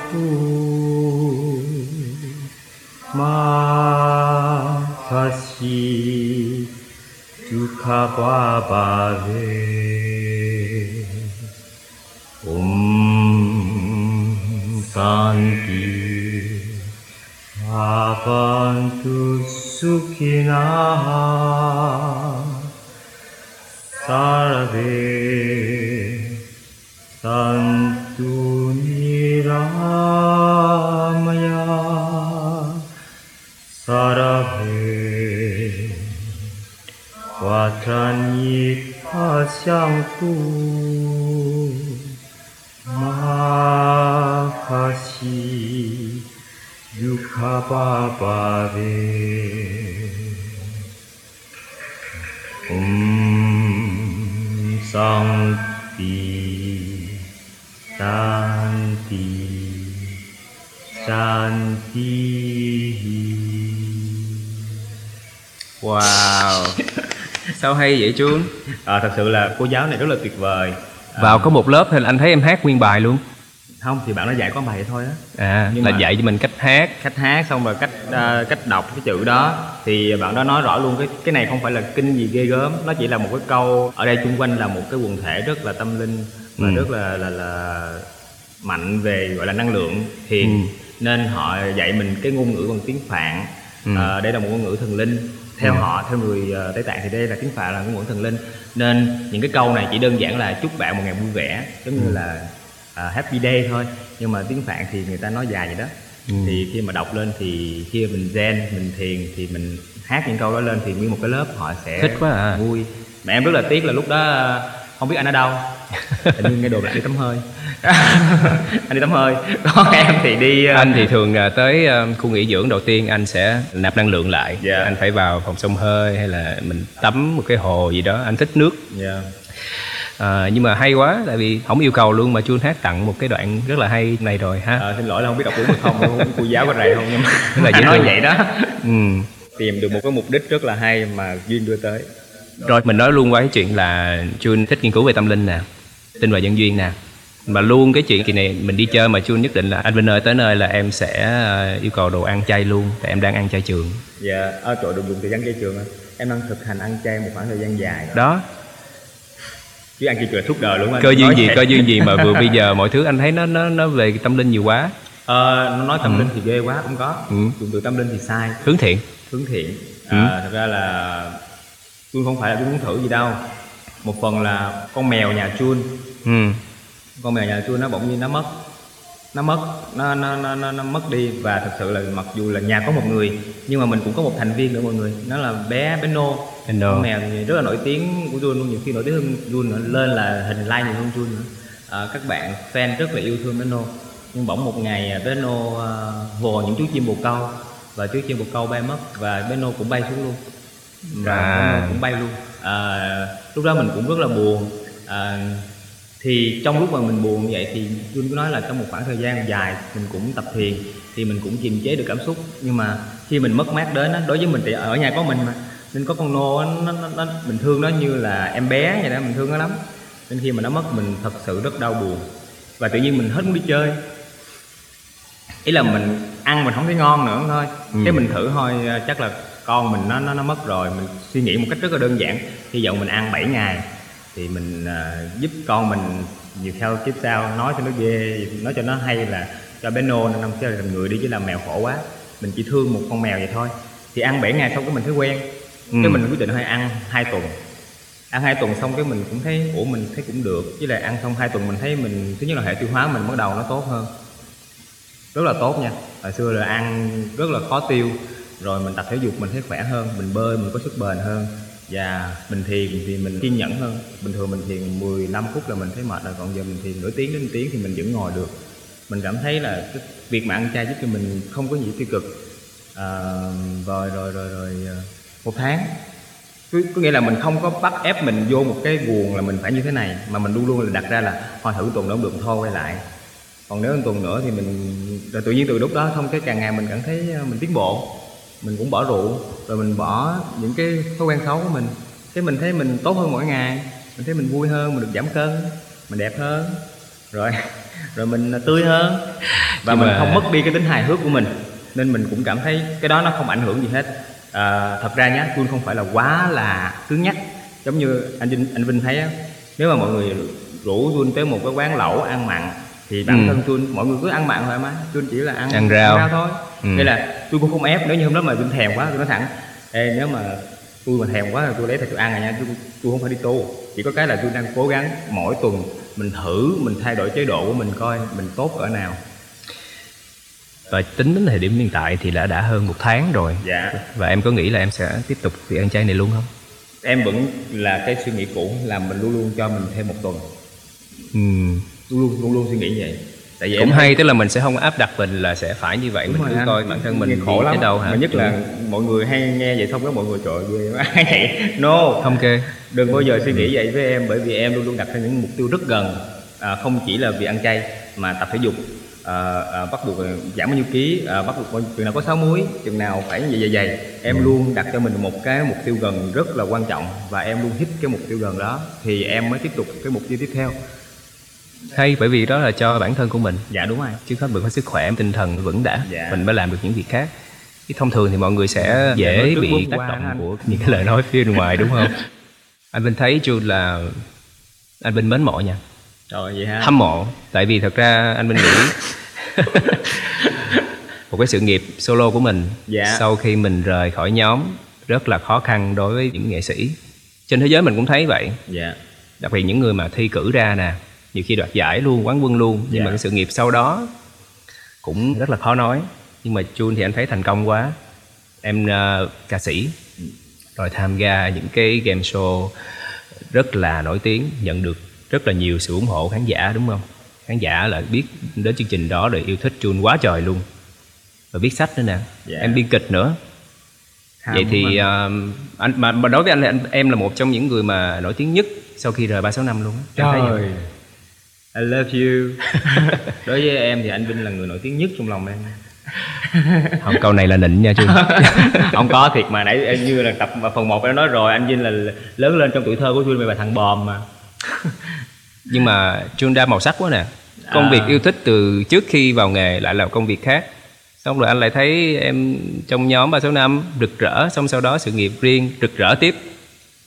[SPEAKER 2] Bhavave Om Santi Santi Santi
[SPEAKER 1] wow. *laughs* Sao hay vậy chú?
[SPEAKER 2] À, thật sự là cô giáo này rất là tuyệt vời.
[SPEAKER 1] Vào có một lớp là anh thấy em hát nguyên bài luôn
[SPEAKER 2] không thì bạn nó dạy có bài thôi á.
[SPEAKER 1] À
[SPEAKER 2] Nhưng
[SPEAKER 1] là
[SPEAKER 2] mà-
[SPEAKER 1] dạy cho mình cách hát.
[SPEAKER 2] Cách hát xong rồi cách à, cách đọc cái chữ đó. Thì bạn đó nói rõ luôn cái cái này không phải là kinh gì ghê gớm. Nó chỉ là một cái câu ở đây chung quanh là một cái quần thể rất là tâm linh và
[SPEAKER 1] Ừ.
[SPEAKER 2] rất là là là mạnh về gọi là năng lượng thiền.
[SPEAKER 1] Ừ.
[SPEAKER 2] nên họ dạy mình cái ngôn ngữ bằng tiếng phạn.
[SPEAKER 1] Ừ.
[SPEAKER 2] à, đây là một ngôn ngữ thần linh. Theo họ theo người ờ, tây tạng thì đây là tiếng phạn là ngôn ngữ thần linh. Nên những cái câu này chỉ đơn giản là chúc bạn một ngày vui vẻ giống
[SPEAKER 1] Ừ.
[SPEAKER 2] như là à, happy day thôi. Nhưng mà tiếng phạn thì người ta nói dài vậy đó.
[SPEAKER 1] Ừ.
[SPEAKER 2] thì khi mà đọc lên thì khi mình zen mình thiền thì mình hát những câu đó lên thì nguyên một cái lớp họ sẽ
[SPEAKER 1] Thích quá à.
[SPEAKER 2] vui. Mà em rất là tiếc là lúc đó ờ, không biết anh ở đâu. *laughs* Hình như nghe đồ là đi tắm hơi. Anh đi tắm hơi. *laughs* Còn em thì đi ờ,
[SPEAKER 1] anh thì thường à, tới à, khu nghỉ dưỡng đầu tiên anh sẽ nạp năng lượng lại.
[SPEAKER 2] Dạ.
[SPEAKER 1] anh phải vào phòng sông hơi hay là mình tắm một cái hồ gì đó. Anh thích nước.
[SPEAKER 2] Dạ.
[SPEAKER 1] À, nhưng mà hay quá tại vì không yêu cầu luôn mà chuông hát tặng một cái đoạn rất là hay này rồi ha.
[SPEAKER 2] Ờ, xin lỗi là không biết đọc đúng hay không không cô giáo có rầy không nhưng mà *laughs*
[SPEAKER 1] là
[SPEAKER 2] anh nói vậy đó.
[SPEAKER 1] Ừ.
[SPEAKER 2] tìm được một cái mục đích rất là hay mà duyên đưa tới.
[SPEAKER 1] Rồi mình nói luôn qua cái chuyện là chuông thích nghiên cứu về tâm linh nè tin vào nhân duyên nè. Mà luôn cái chuyện kỳ này mình đi chơi mà chuông nhất định là anh Vinh ơi tới nơi là em sẽ à, yêu cầu đồ ăn chay luôn tại em đang ăn chay trường.
[SPEAKER 2] Dạ ở chỗ được dùng thời gian chay trường á. em đang thực hành ăn chay một khoảng thời gian dài.
[SPEAKER 1] Đó
[SPEAKER 2] chứ ăn là suốt đời luôn anh?
[SPEAKER 1] Cơ duyên gì cơ duyên gì mà vừa *laughs* bây giờ mọi thứ anh thấy nó nó nó về tâm linh nhiều quá?
[SPEAKER 2] Ờ, nó nói tâm linh thì ghê quá không có.
[SPEAKER 1] Ừ.
[SPEAKER 2] dùng từ tâm linh thì sai.
[SPEAKER 1] Hướng thiện.
[SPEAKER 2] Hướng thiện.
[SPEAKER 1] Ừ.
[SPEAKER 2] à, thật ra là Chun không phải là Chun muốn thử gì đâu. Một phần là con mèo nhà Chun.
[SPEAKER 1] Ừ.
[SPEAKER 2] Con mèo nhà Chun nó bỗng nhiên nó mất nó mất nó nó, nó nó nó mất đi và thật sự là mặc dù là nhà có một người nhưng mà mình cũng có một thành viên nữa mọi người. Nó là bé bé nô
[SPEAKER 1] Nô.
[SPEAKER 2] con mèo rất là nổi tiếng của Jun luôn nhiều khi nổi tiếng hơn Jun nữa lên là hình like nhiều hơn Jun nữa. À, các bạn fan rất là yêu thương bé nô nhưng bỗng một ngày bé nô à, vồ những chú chim bồ câu và chú chim bồ câu bay mất và bé nô cũng bay xuống luôn. Và
[SPEAKER 1] À.
[SPEAKER 2] cũng bay luôn. À, lúc đó mình cũng rất là buồn. À, thì trong lúc mà mình buồn như vậy thì Jun có nói là trong một khoảng thời gian dài mình cũng tập thiền thì mình cũng kiềm chế được cảm xúc. Nhưng mà khi mình mất mát đến á đối với mình thì ở nhà có mình mà. Nên có con nô nó, nó, nó mình thương nó như là em bé vậy đó mình thương nó lắm. Nên khi mà nó mất mình thật sự rất đau buồn. Và tự nhiên mình hết muốn đi chơi. Ý là mình ăn mình không thấy ngon nữa thôi.
[SPEAKER 1] Ừ.
[SPEAKER 2] cái mình thử thôi chắc là con mình nó nó nó mất rồi mình suy nghĩ một cách rất là đơn giản. Hy vọng mình ăn 7 ngày thì mình à, giúp con mình nhiều theo kiếp sau. Nói cho nó ghê nói cho nó hay là cho bé nô năm sẽ thành người đi chứ làm mèo khổ quá. Mình chỉ thương một con mèo vậy thôi. Thì ăn 7 ngày xong cái mình thấy quen.
[SPEAKER 1] Ừ.
[SPEAKER 2] cái mình quyết định hơi ăn hai tuần. Ăn hai tuần xong cái mình cũng thấy ủa mình thấy cũng được. Với lại ăn xong hai tuần mình thấy mình thứ nhất là hệ tiêu hóa mình bắt đầu nó tốt hơn. Rất là tốt nha. Hồi xưa là ăn rất là khó tiêu. Rồi mình tập thể dục mình thấy khỏe hơn. Mình bơi mình có sức bền hơn và mình thiền thì mình kiên nhẫn hơn. Bình thường mình thiền 15 phút là mình thấy mệt rồi còn giờ mình thiền nửa tiếng đến một tiếng thì mình vẫn ngồi được. Mình cảm thấy là cái việc mà ăn chay giúp cho mình không có gì tiêu cực. À, rồi rồi rồi rồi à, một tháng. Có, có nghĩa là mình không có bắt ép mình vô một cái guồng là mình phải như thế này mà mình luôn luôn là đặt ra là thôi thử tuần đó không được thôi quay lại. Còn nếu một tuần nữa thì mình rồi tự nhiên từ lúc đó không cái càng ngày mình cảm thấy à, mình tiến bộ mình cũng bỏ rượu rồi mình bỏ những cái thói quen xấu của mình. Cái mình thấy mình tốt hơn mỗi ngày mình thấy mình vui hơn mình được giảm cân mình đẹp hơn rồi *laughs* rồi mình tươi hơn. Và
[SPEAKER 1] Nhưng
[SPEAKER 2] mình
[SPEAKER 1] mà-
[SPEAKER 2] không mất đi cái tính hài hước của mình nên mình cũng cảm thấy cái đó nó không ảnh hưởng gì hết. À, thật ra nhá Jun không phải là quá là cứng nhắc. Giống như anh Vinh anh Vinh thấy á nếu mà mọi người rủ Jun tới một cái quán lẩu ăn mặn thì bản
[SPEAKER 1] Ừ.
[SPEAKER 2] thân Jun mọi người cứ ăn mặn thoải mái Jun chỉ là ăn
[SPEAKER 1] Ăn rau.
[SPEAKER 2] thôi
[SPEAKER 1] Ừ.
[SPEAKER 2] đây là tôi cũng không ép nếu như hôm đó mà Jun thèm quá tôi nói thẳng Ê, nếu mà tôi mà thèm quá thì tôi lấy thịt tôi ăn rồi nha tôi, tôi không phải đi tu. Chỉ có cái là tôi đang cố gắng mỗi tuần mình thử mình thay đổi chế độ của mình coi mình tốt cỡ nào.
[SPEAKER 1] Và tính đến thời điểm hiện tại thì đã đã hơn một tháng rồi.
[SPEAKER 2] Dạ.
[SPEAKER 1] Và em có nghĩ là em sẽ tiếp tục việc ăn chay này luôn không?
[SPEAKER 2] Em vẫn là cái suy nghĩ cũ là mình luôn luôn cho mình thêm một tuần.
[SPEAKER 1] Ừ.
[SPEAKER 2] luôn luôn luôn luôn suy nghĩ vậy tại vì
[SPEAKER 1] cũng
[SPEAKER 2] em
[SPEAKER 1] hay tức là mình sẽ không áp đặt mình là sẽ phải như vậy.
[SPEAKER 2] Đúng
[SPEAKER 1] mình cứ coi bản thân mình
[SPEAKER 2] khổ lắm
[SPEAKER 1] đâu hả?
[SPEAKER 2] Mà nhất là mọi người hay nghe vậy xong cái mọi người trời ghê quá. *laughs* Vậy. No.
[SPEAKER 1] Không kê.
[SPEAKER 2] Đừng bao giờ suy nghĩ vậy với em bởi vì em luôn luôn đặt ra những mục tiêu rất gần. À, không chỉ là việc ăn chay mà tập thể dục. À, à, bắt buộc giảm bao nhiêu ký à, bắt buộc chừng nào có sáu muối chừng nào phải vậy vậy vậy. Em luôn đặt cho mình một cái mục tiêu gần rất là quan trọng và em luôn hít cái mục tiêu gần đó thì em mới tiếp tục cái mục tiêu tiếp theo
[SPEAKER 1] hay bởi vì đó là cho bản thân của mình.
[SPEAKER 2] Dạ đúng rồi.
[SPEAKER 1] Chứ hết mình có sức khỏe tinh thần vững đã.
[SPEAKER 2] Dạ.
[SPEAKER 1] mình mới làm được những việc khác. Chứ thông thường thì mọi người sẽ
[SPEAKER 2] Dạ,
[SPEAKER 1] dễ bị tác động của những cái lời nói phía bên ngoài đúng không? *laughs* Anh Vinh thấy chưa là anh Vinh mến mộ nha.
[SPEAKER 2] Rồi vậy ha
[SPEAKER 1] hâm mộ. Tại vì thật ra anh Vinh nghĩ *laughs* một cái sự nghiệp solo của mình
[SPEAKER 2] Dạ.
[SPEAKER 1] sau khi mình rời khỏi nhóm rất là khó khăn đối với những nghệ sĩ. Trên thế giới mình cũng thấy vậy.
[SPEAKER 2] Dạ.
[SPEAKER 1] Đặc biệt những người mà thi cử ra nè nhiều khi đoạt giải luôn quán quân luôn nhưng
[SPEAKER 2] Dạ.
[SPEAKER 1] mà cái sự nghiệp sau đó cũng rất là khó nói nhưng mà Jun thì anh thấy thành công quá em ờ, ca sĩ rồi tham gia những cái game show rất là nổi tiếng nhận được rất là nhiều sự ủng hộ khán giả đúng không khán giả là biết đến chương trình đó rồi yêu thích Jun quá trời luôn và viết sách nữa nè
[SPEAKER 2] Dạ.
[SPEAKER 1] em biên kịch nữa
[SPEAKER 2] Tham
[SPEAKER 1] vậy thì
[SPEAKER 2] anh.
[SPEAKER 1] ờ, anh mà, mà đối với anh, là anh em là một trong những người mà nổi tiếng nhất sau khi rời 365 luôn á. Em thấy vậy.
[SPEAKER 2] Trời I love you. *laughs* Đối với em thì anh Vinh là người nổi tiếng nhất trong lòng em. *laughs*
[SPEAKER 1] Không câu này là nịnh nha Jun *laughs*
[SPEAKER 2] Không có thiệt mà nãy em như là tập phần 1 em nói rồi Anh Vinh là lớn lên trong tuổi thơ của Jun là thằng bòm mà.
[SPEAKER 1] Nhưng mà Jun đa màu sắc quá nè. Công
[SPEAKER 2] À.
[SPEAKER 1] việc yêu thích từ trước khi vào nghề lại là công việc khác. Xong rồi anh lại thấy em trong nhóm 365 rực rỡ xong sau đó sự nghiệp riêng rực rỡ tiếp.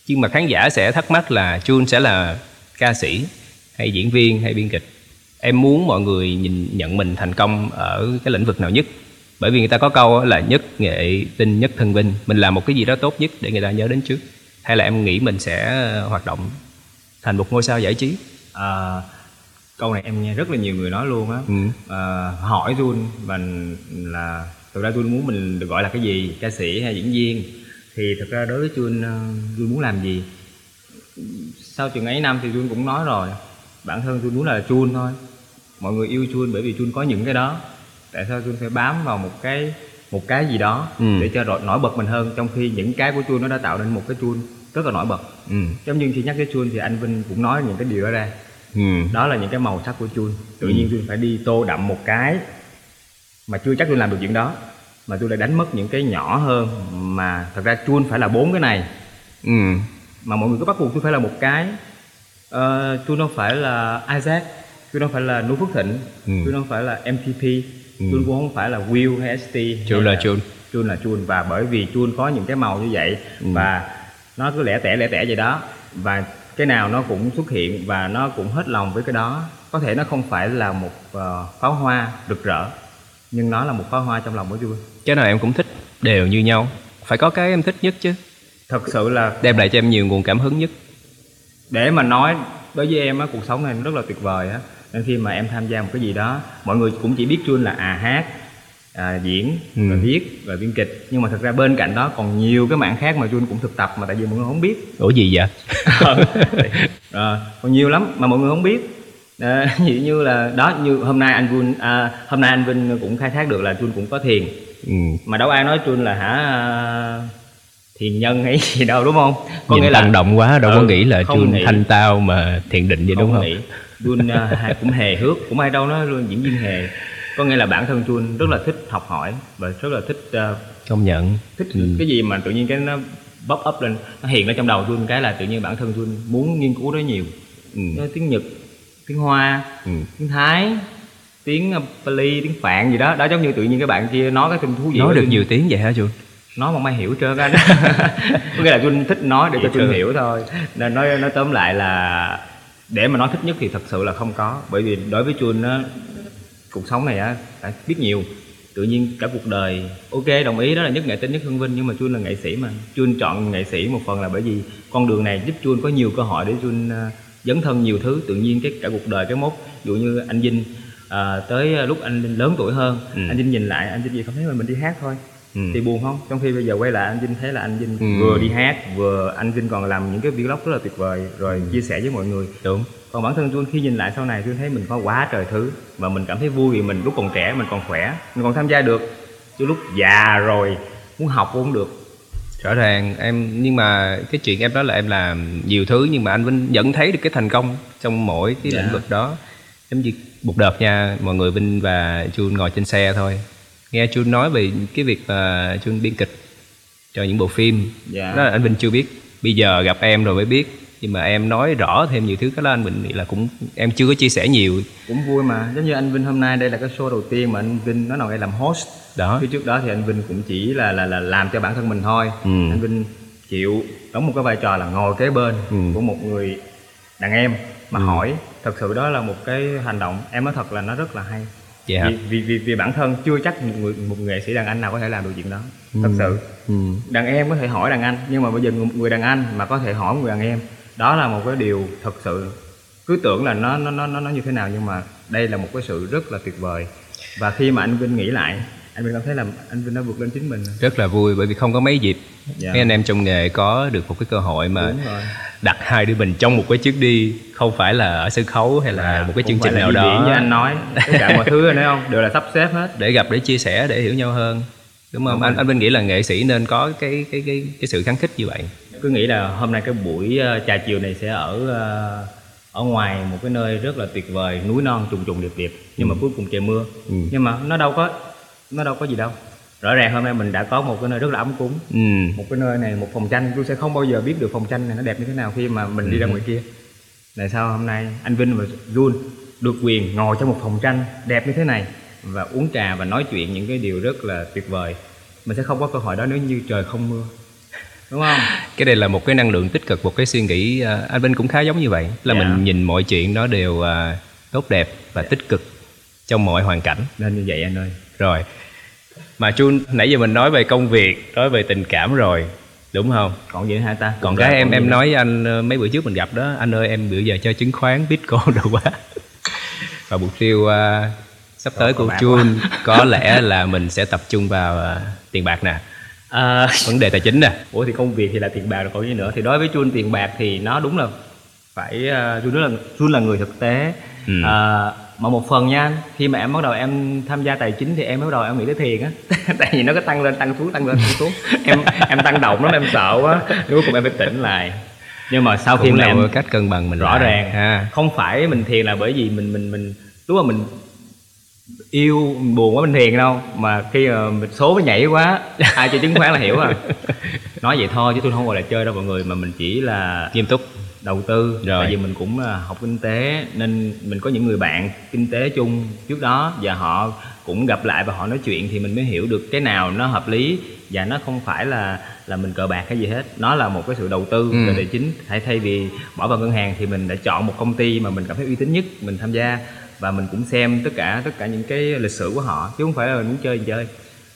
[SPEAKER 1] Nhưng mà khán giả sẽ thắc mắc là Jun sẽ là ca sĩ hay diễn viên hay biên kịch. Em muốn mọi người nhìn nhận mình thành công ở cái lĩnh vực nào nhất. Bởi vì người ta có câu là nhất nghệ tinh nhất thân vinh. Mình làm một cái gì đó tốt nhất để người ta nhớ đến trước. Hay là em nghĩ mình sẽ hoạt động thành một ngôi sao giải trí?
[SPEAKER 2] À, Câu này em nghe rất là nhiều người nói luôn á.
[SPEAKER 1] Ừ.
[SPEAKER 2] à, Hỏi Jun mình là Thực ra Jun muốn mình được gọi là cái gì? Ca sĩ hay diễn viên? Thì thực ra đối với Jun ờ, Jun muốn làm gì? Sau chừng ấy năm thì Jun cũng nói rồi Bản thân Jun muốn là Jun thôi Mọi người yêu Jun bởi vì Jun có những cái đó Tại sao Jun phải bám vào một cái một cái gì đó
[SPEAKER 1] Ừ.
[SPEAKER 2] để cho nổi, nổi bật mình hơn trong khi những cái của Jun nó đã tạo nên một cái Jun rất là nổi bật
[SPEAKER 1] ừ.
[SPEAKER 2] giống như khi nhắc tới Jun thì anh Vinh cũng nói những cái điều đó ra
[SPEAKER 1] Ừ.
[SPEAKER 2] đó là những cái màu sắc của Jun tự nhiên Jun phải đi tô đậm một cái mà chưa chắc Jun làm được chuyện đó mà tôi lại đánh mất những cái nhỏ hơn mà thật ra Jun phải là bốn cái này
[SPEAKER 1] Ừ.
[SPEAKER 2] mà mọi người cứ bắt buộc tôi phải là một cái uh, Jun đâu phải là Isaac Chun không phải là núi Phước Thịnh
[SPEAKER 1] Ừ.
[SPEAKER 2] Chun không phải là MTP
[SPEAKER 1] Ừ.
[SPEAKER 2] Chun cũng không phải là Will hay ST
[SPEAKER 1] Chun là Chun.
[SPEAKER 2] Chun là Chun và bởi vì Chun có những cái màu như vậy
[SPEAKER 1] Ừ.
[SPEAKER 2] và nó cứ lẻ tẻ lẻ tẻ vậy đó và cái nào nó cũng xuất hiện và nó cũng hết lòng với cái đó có thể nó không phải là một ờ, pháo hoa rực rỡ nhưng nó là một pháo hoa trong lòng của Chun
[SPEAKER 1] cái nào em cũng thích đều như nhau phải có cái em thích nhất chứ
[SPEAKER 2] thật sự là
[SPEAKER 1] đem lại cho em nhiều nguồn cảm hứng nhất
[SPEAKER 2] để mà nói đối với em á cuộc sống này nó rất là tuyệt vời á. Nên khi mà em tham gia một cái gì đó mọi người cũng chỉ biết Chun là à hát à, diễn
[SPEAKER 1] Ừ.
[SPEAKER 2] và viết và biên kịch. Nhưng mà thật ra bên cạnh đó còn nhiều cái mảng khác mà Chun cũng thực tập mà tại vì mọi người không biết.
[SPEAKER 1] Ủa gì vậy?
[SPEAKER 2] Ờ, *laughs* còn nhiều lắm mà mọi người không biết. À, ví dụ như là đó như hôm nay anh Vinh à, hôm nay anh Vinh cũng khai thác được là Chun cũng có thiền.
[SPEAKER 1] Ừ.
[SPEAKER 2] mà đâu ai nói Chun là hả à, thiền nhân hay gì đâu đúng không?
[SPEAKER 1] Có nghĩa tăng động quá đâu có
[SPEAKER 2] Ừ,
[SPEAKER 1] nghĩ là
[SPEAKER 2] không nghĩ.
[SPEAKER 1] thanh tao mà thiền định vậy đúng không
[SPEAKER 2] nghĩ. À, cũng hề hước cũng ai đâu nói luôn diễn viên hề. Có nghĩa là bản thân Chun rất là thích học hỏi và rất là thích à,
[SPEAKER 1] công nhận.
[SPEAKER 2] thích
[SPEAKER 1] Ừ.
[SPEAKER 2] cái gì mà tự nhiên cái nó bóp up lên. Nó hiện ra trong đầu Chun cái là tự nhiên bản thân Chun muốn nghiên cứu nó nhiều.
[SPEAKER 1] Ừ.
[SPEAKER 2] Nó tiếng Nhật tiếng Hoa
[SPEAKER 1] Ừ.
[SPEAKER 2] tiếng Thái tiếng uh, Pali tiếng Phạn gì đó. Đó giống như tự nhiên các bạn kia nói cái tin thú vị
[SPEAKER 1] nói
[SPEAKER 2] đó,
[SPEAKER 1] được nhiều tiếng vậy hả chun
[SPEAKER 2] nói mà mai hiểu trơn anh *laughs* có nghĩa là Chun thích nói để cho
[SPEAKER 1] thương.
[SPEAKER 2] hiểu thôi. Nên nói nói tóm lại là để mà nói thích nhất thì thật sự là không có. Bởi vì đối với Chun á cuộc sống này á đã biết nhiều. Tự nhiên cả cuộc đời ok đồng ý đó là nhất nghệ tinh nhất hương vinh nhưng mà Chun là nghệ sĩ mà. Chun chọn nghệ sĩ một phần là bởi vì con đường này giúp Chun có nhiều cơ hội để Chun à, dấn thân nhiều thứ. Tự nhiên cái cả cuộc đời cái mốt ví dụ như anh Vinh à, tới lúc anh lớn tuổi hơn
[SPEAKER 1] Ừ.
[SPEAKER 2] anh Vinh nhìn lại anh Vinh gì không thấy mà mình đi hát thôi
[SPEAKER 1] Ừ.
[SPEAKER 2] thì buồn không trong khi bây giờ quay lại anh Vinh thấy là anh Vinh
[SPEAKER 1] Ừ.
[SPEAKER 2] vừa đi hát vừa anh Vinh còn làm những cái vlog rất là tuyệt vời rồi
[SPEAKER 1] Ừ.
[SPEAKER 2] chia sẻ với mọi người
[SPEAKER 1] đúng
[SPEAKER 2] còn bản thân tôi khi nhìn lại sau này tôi thấy mình có quá trời thứ và mình cảm thấy vui vì mình lúc còn trẻ mình còn khỏe mình còn tham gia được chứ lúc già rồi muốn học cũng không được
[SPEAKER 1] rõ ràng em nhưng mà cái chuyện em đó là em làm nhiều thứ nhưng mà anh Vinh vẫn thấy được cái thành công trong mỗi cái
[SPEAKER 2] Dạ.
[SPEAKER 1] lĩnh vực đó giống như một đợt nha mọi người Vinh và Chun ngồi trên xe thôi nghe Chun nói về cái việc mà Chun biên kịch cho những bộ phim
[SPEAKER 2] Dạ.
[SPEAKER 1] đó là anh Vinh chưa biết bây giờ gặp em rồi mới biết nhưng mà em nói rõ thêm nhiều thứ cái đó anh Vinh nghĩ là cũng em chưa có chia sẻ nhiều
[SPEAKER 2] cũng vui mà giống như anh Vinh hôm nay đây là cái show đầu tiên mà anh Vinh nó nào đây làm host
[SPEAKER 1] đó
[SPEAKER 2] Phía trước đó thì anh Vinh cũng chỉ là là là làm cho bản thân mình thôi.
[SPEAKER 1] Ừ.
[SPEAKER 2] Anh Vinh chịu đóng một cái vai trò là ngồi kế bên
[SPEAKER 1] Ừ.
[SPEAKER 2] của một người đàn em mà
[SPEAKER 1] Ừ.
[SPEAKER 2] hỏi. Thật sự đó là một cái hành động em nói thật là nó rất là hay.
[SPEAKER 1] Vậy hả?
[SPEAKER 2] Vì, vì vì vì bản thân chưa chắc một người một nghệ sĩ đàn anh nào có thể làm được chuyện đó. Thật sự.
[SPEAKER 1] ừ.
[SPEAKER 2] Đàn em có thể hỏi đàn anh nhưng mà bây giờ người, người đàn anh mà có thể hỏi người đàn em đó là một cái điều thật sự cứ tưởng là nó nó nó nó như thế nào nhưng mà đây là một cái sự rất là tuyệt vời và khi mà anh Vinh nghĩ lại anh Vinh cảm thấy là anh Vinh đã vượt lên chính mình
[SPEAKER 1] rất là vui bởi vì không có mấy dịp
[SPEAKER 2] Dạ.
[SPEAKER 1] mấy anh em trong nghề có được một cái cơ hội mà đặt hai đứa mình trong một cái chuyến đi không phải là ở sân khấu hay là một cái chương trình nào đó.
[SPEAKER 2] như anh nói. Tất cả mọi thứ thấy không? Đều là sắp xếp hết.
[SPEAKER 1] Để gặp để chia sẻ để hiểu nhau hơn. Đúng không?
[SPEAKER 2] Đúng
[SPEAKER 1] anh anh Vinh nghĩ là nghệ sĩ nên có cái cái cái cái sự kháng khích như vậy.
[SPEAKER 2] Cứ nghĩ là hôm nay cái buổi ờ, trà chiều này sẽ ở ờ, ở ngoài một cái nơi rất là tuyệt vời núi non trùng trùng điệp điệp nhưng mà cuối cùng trời mưa.
[SPEAKER 1] Ừ.
[SPEAKER 2] nhưng mà nó đâu có nó đâu có gì đâu. Rõ ràng hôm nay mình đã có một cái nơi rất là ấm cúng.
[SPEAKER 1] Ừ.
[SPEAKER 2] một cái nơi này một phòng tranh. Tôi sẽ không bao giờ biết được phòng tranh này nó đẹp như thế nào khi mà mình đi ra ngoài kia. Tại sao hôm nay anh Vinh và Jun được quyền ngồi trong một phòng tranh đẹp như thế này và uống trà và nói chuyện những cái điều rất là tuyệt vời? Mình sẽ không có cơ hội đó nếu như trời không mưa. *laughs* Đúng không?
[SPEAKER 1] Cái đây là một cái năng lượng tích cực một cái suy nghĩ à, anh Vinh cũng khá giống như vậy. Là
[SPEAKER 2] Dạ.
[SPEAKER 1] mình nhìn mọi chuyện nó đều à, tốt đẹp và tích cực trong mọi hoàn cảnh.
[SPEAKER 2] Nên như vậy anh ơi.
[SPEAKER 1] Rồi mà Chun nãy giờ mình nói về công việc nói về tình cảm rồi. Đúng không?
[SPEAKER 2] Còn gì nữa hả ta?
[SPEAKER 1] Còn cái em em nói với anh ờ, mấy bữa trước mình gặp đó anh ơi em bữa giờ chơi chứng khoán bitcoin đồ quá. *laughs* Và mục tiêu ờ, sắp tới của Chun *laughs* có lẽ là mình sẽ tập trung vào ờ, tiền bạc nè.
[SPEAKER 2] À, *laughs*
[SPEAKER 1] vấn đề tài chính nè.
[SPEAKER 2] Ủa thì công việc thì là tiền bạc rồi còn gì nữa? Thì đối với Chun tiền bạc thì nó đúng là phải uh, Chun là Chun là người thực tế.
[SPEAKER 1] Ừ.
[SPEAKER 2] À, mà một phần nha khi mà em bắt đầu em tham gia tài chính thì em bắt đầu em nghĩ tới thiền á. *laughs* Tại vì nó có tăng lên tăng xuống tăng lên tăng xuống. *laughs* Em em tăng động lắm em sợ quá. Cuối cùng em phải tỉnh lại. Nhưng mà sau khi mà em
[SPEAKER 1] cách cân bằng mình
[SPEAKER 2] rõ
[SPEAKER 1] lại
[SPEAKER 2] ràng
[SPEAKER 1] ha.
[SPEAKER 2] không phải mình thiền là bởi vì mình mình mình lúc mà mình yêu mình buồn quá mình thiền đâu mà khi mà mình số nó nhảy quá ai chơi chứng khoán là hiểu à. *laughs* Nói vậy thôi chứ tôi không gọi là chơi đâu mọi người mà mình chỉ là
[SPEAKER 1] nghiêm túc
[SPEAKER 2] đầu tư.
[SPEAKER 1] Rồi.
[SPEAKER 2] tại vì mình cũng là học kinh tế nên mình có những người bạn kinh tế chung trước đó và họ cũng gặp lại và họ nói chuyện thì mình mới hiểu được cái nào nó hợp lý và nó không phải là là mình cờ bạc hay gì hết. Nó là một cái sự đầu tư
[SPEAKER 1] Ừ.
[SPEAKER 2] về tài chính. Thay thay vì bỏ vào ngân hàng thì mình đã chọn một công ty mà mình cảm thấy uy tín nhất mình tham gia và mình cũng xem tất cả tất cả những cái lịch sử của họ chứ không phải là mình muốn chơi thì chơi.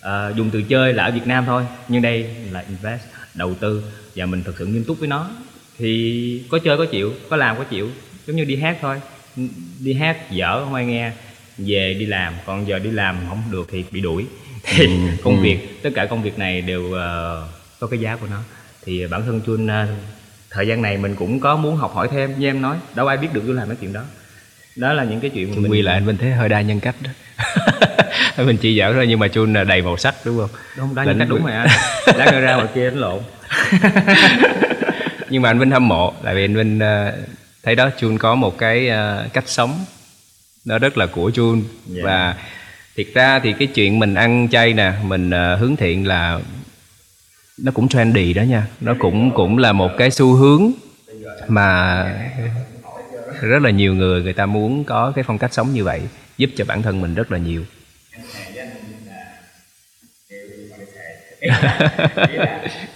[SPEAKER 2] Ờ, dùng từ chơi là ở Việt Nam thôi nhưng đây là invest đầu tư và mình thực sự nghiêm túc với nó thì có chơi có chịu có làm có chịu. Giống như đi hát thôi. Đi hát dở không ai nghe. Về đi làm còn giờ đi làm không được thì bị đuổi. Thì *laughs* công việc tất cả công việc này đều ờ, có cái giá của nó. Thì bản thân chun ờ, thời gian này mình cũng có muốn học hỏi thêm. Như em nói đâu ai biết được tôi làm cái chuyện đó. Đó là những cái chuyện
[SPEAKER 1] Chung
[SPEAKER 2] mình
[SPEAKER 1] quy lại anh Vinh thấy hơi đa nhân cách đó. *laughs* Mình chỉ giỡn thôi nhưng mà Chun là đầy màu sắc đúng không?
[SPEAKER 2] Đó
[SPEAKER 1] Là
[SPEAKER 2] những cách đúng rồi anh nữa ra ngoài kia đánh lộn *laughs*
[SPEAKER 1] nhưng mà anh Vinh hâm mộ tại vì anh Vinh ờ, thấy đó Chun có một cái ờ, cách sống nó rất là của Chun
[SPEAKER 2] Dạ.
[SPEAKER 1] và thiệt ra thì cái chuyện mình ăn chay nè mình ờ, hướng thiện là nó cũng trendy đó nha. Nó cũng cũng là một cái xu hướng mà rất là nhiều người người ta muốn có cái phong cách sống như vậy giúp cho bản thân mình rất là nhiều *laughs* *laughs*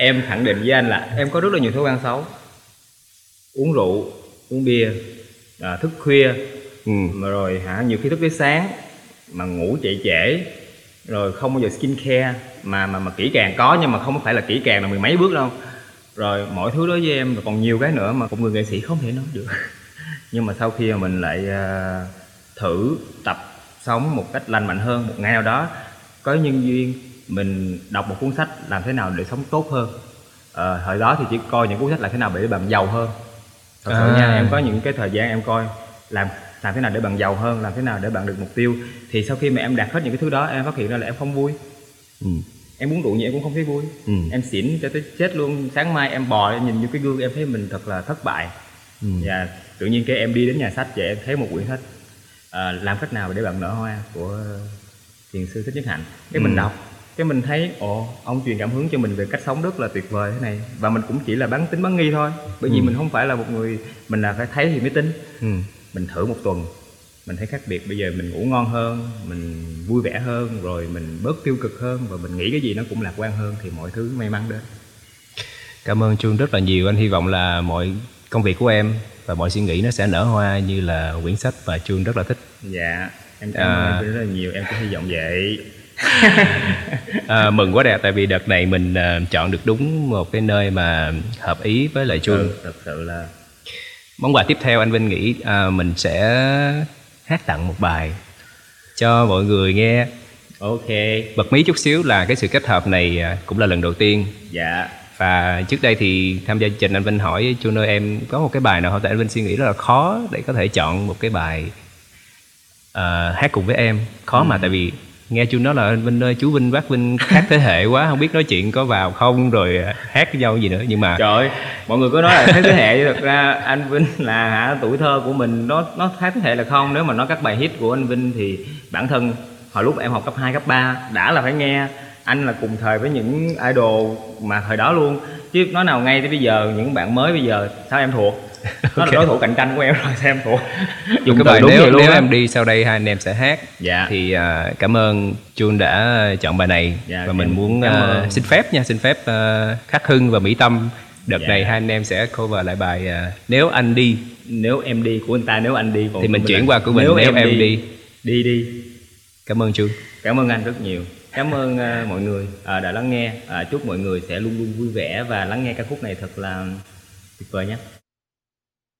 [SPEAKER 2] em khẳng định với anh là em có rất là nhiều thói quen xấu. Uống rượu uống bia à, thức khuya
[SPEAKER 1] ừ.
[SPEAKER 2] mà rồi hả nhiều khi thức tới sáng mà ngủ chạy trễ rồi không bao giờ skin care mà mà mà kỹ càng có nhưng mà không phải là kỹ càng là mười mấy bước đâu. Rồi mọi thứ đó với em và còn nhiều cái nữa mà một người nghệ sĩ không thể nói được. *laughs* Nhưng mà sau khi mà mình lại à, thử tập sống một cách lành mạnh hơn một ngày nào đó có nhân duyên mình đọc một cuốn sách làm thế nào để sống tốt hơn Ờ, thời đó thì chỉ coi những cuốn sách làm thế nào để bạn giàu hơn thật sự
[SPEAKER 1] À.
[SPEAKER 2] nha em có những cái thời gian em coi làm làm thế nào để bạn giàu hơn làm thế nào để bạn được mục tiêu thì sau khi mà em đạt hết những cái thứ đó em phát hiện ra là em không vui
[SPEAKER 1] Ừ.
[SPEAKER 2] em uống rượu nhiều em cũng không thấy vui
[SPEAKER 1] Ừ.
[SPEAKER 2] em xỉn cho tới chết luôn sáng mai em bò em nhìn vô cái gương em thấy mình thật là thất bại
[SPEAKER 1] Ừ.
[SPEAKER 2] và tự nhiên cái em đi đến nhà sách và em thấy một quyển sách à, làm cách nào để bạn nở hoa của thiền sư thích nhất hạnh cái mình
[SPEAKER 1] Ừ.
[SPEAKER 2] đọc cái mình thấy ồ ông truyền cảm hứng cho mình về cách sống rất là tuyệt vời thế này và mình cũng chỉ là bán tính bán nghi thôi bởi vì
[SPEAKER 1] Ừ.
[SPEAKER 2] mình không phải là một người mình là phải thấy thì mới tin
[SPEAKER 1] Ừ.
[SPEAKER 2] mình thử một tuần mình thấy khác biệt bây giờ mình ngủ ngon hơn mình vui vẻ hơn rồi mình bớt tiêu cực hơn và mình nghĩ cái gì nó cũng lạc quan hơn thì mọi thứ may mắn đến
[SPEAKER 1] Cảm ơn Chuông rất là nhiều. Anh hy vọng là mọi công việc của em và mọi suy nghĩ nó sẽ nở hoa như là quyển sách và Chuông rất là thích.
[SPEAKER 2] dạ em cảm
[SPEAKER 1] À.
[SPEAKER 2] ơn em rất là nhiều em cũng hy vọng vậy
[SPEAKER 1] À, mừng quá đẹp tại vì đợt này mình à, chọn được đúng một cái nơi mà hợp ý với lại Chuông.
[SPEAKER 2] ừ, thật sự là
[SPEAKER 1] Món quà tiếp theo anh Vinh nghĩ à, mình sẽ hát tặng một bài cho mọi người nghe.
[SPEAKER 2] ok.
[SPEAKER 1] Bật mí chút xíu là cái sự kết hợp này à, cũng là lần đầu tiên.
[SPEAKER 2] Dạ.
[SPEAKER 1] Và trước đây thì tham gia chương trình anh Vinh hỏi Chuông ơi em có một cái bài nào không? Tại anh Vinh suy nghĩ rất là khó để có thể chọn một cái bài ờ, hát cùng với em. Khó mà tại vì nghe chú nói là anh Vinh ơi chú Vinh bác Vinh khác thế hệ quá không biết nói chuyện có vào không rồi à, hát với nhau gì nữa. Nhưng mà
[SPEAKER 2] trời ơi, mọi người có nói là khác thế hệ thật ra anh Vinh là hả tuổi thơ của mình nó nó khác thế hệ là không. Nếu mà nói các bài hit của anh Vinh thì bản thân hồi lúc em học cấp 2, cấp 3 đã là phải nghe. Anh là cùng thời với những idol mà thời đó luôn. Chứ nói nào ngay tới bây giờ những bạn mới bây giờ sao em thuộc? *laughs* nó là đối thủ cạnh tranh của em rồi sao em thuộc
[SPEAKER 1] dùng cái bài
[SPEAKER 2] đúng
[SPEAKER 1] nếu nếu em đi sau đây hai anh em sẽ hát.
[SPEAKER 2] Dạ.
[SPEAKER 1] thì ờ, cảm ơn Chuông đã chọn bài này.
[SPEAKER 2] Dạ,
[SPEAKER 1] và mình
[SPEAKER 2] em
[SPEAKER 1] muốn
[SPEAKER 2] ơn.
[SPEAKER 1] xin phép nha xin phép ờ, Khắc Hưng và Mỹ Tâm. Đợt
[SPEAKER 2] Dạ.
[SPEAKER 1] này hai anh em sẽ cover lại bài ờ, nếu anh đi.
[SPEAKER 2] Nếu em đi của anh ta nếu anh đi còn
[SPEAKER 1] Thì mình chuyển qua của mình, nếu em đi.
[SPEAKER 2] đi. đi
[SPEAKER 1] cảm ơn Chuông
[SPEAKER 2] cảm ơn anh rất nhiều. Cảm ơn ờ, mọi người ờ, đã lắng nghe. Ờ, chúc mọi người sẽ luôn luôn vui vẻ và lắng nghe ca khúc này thật là tuyệt vời nhé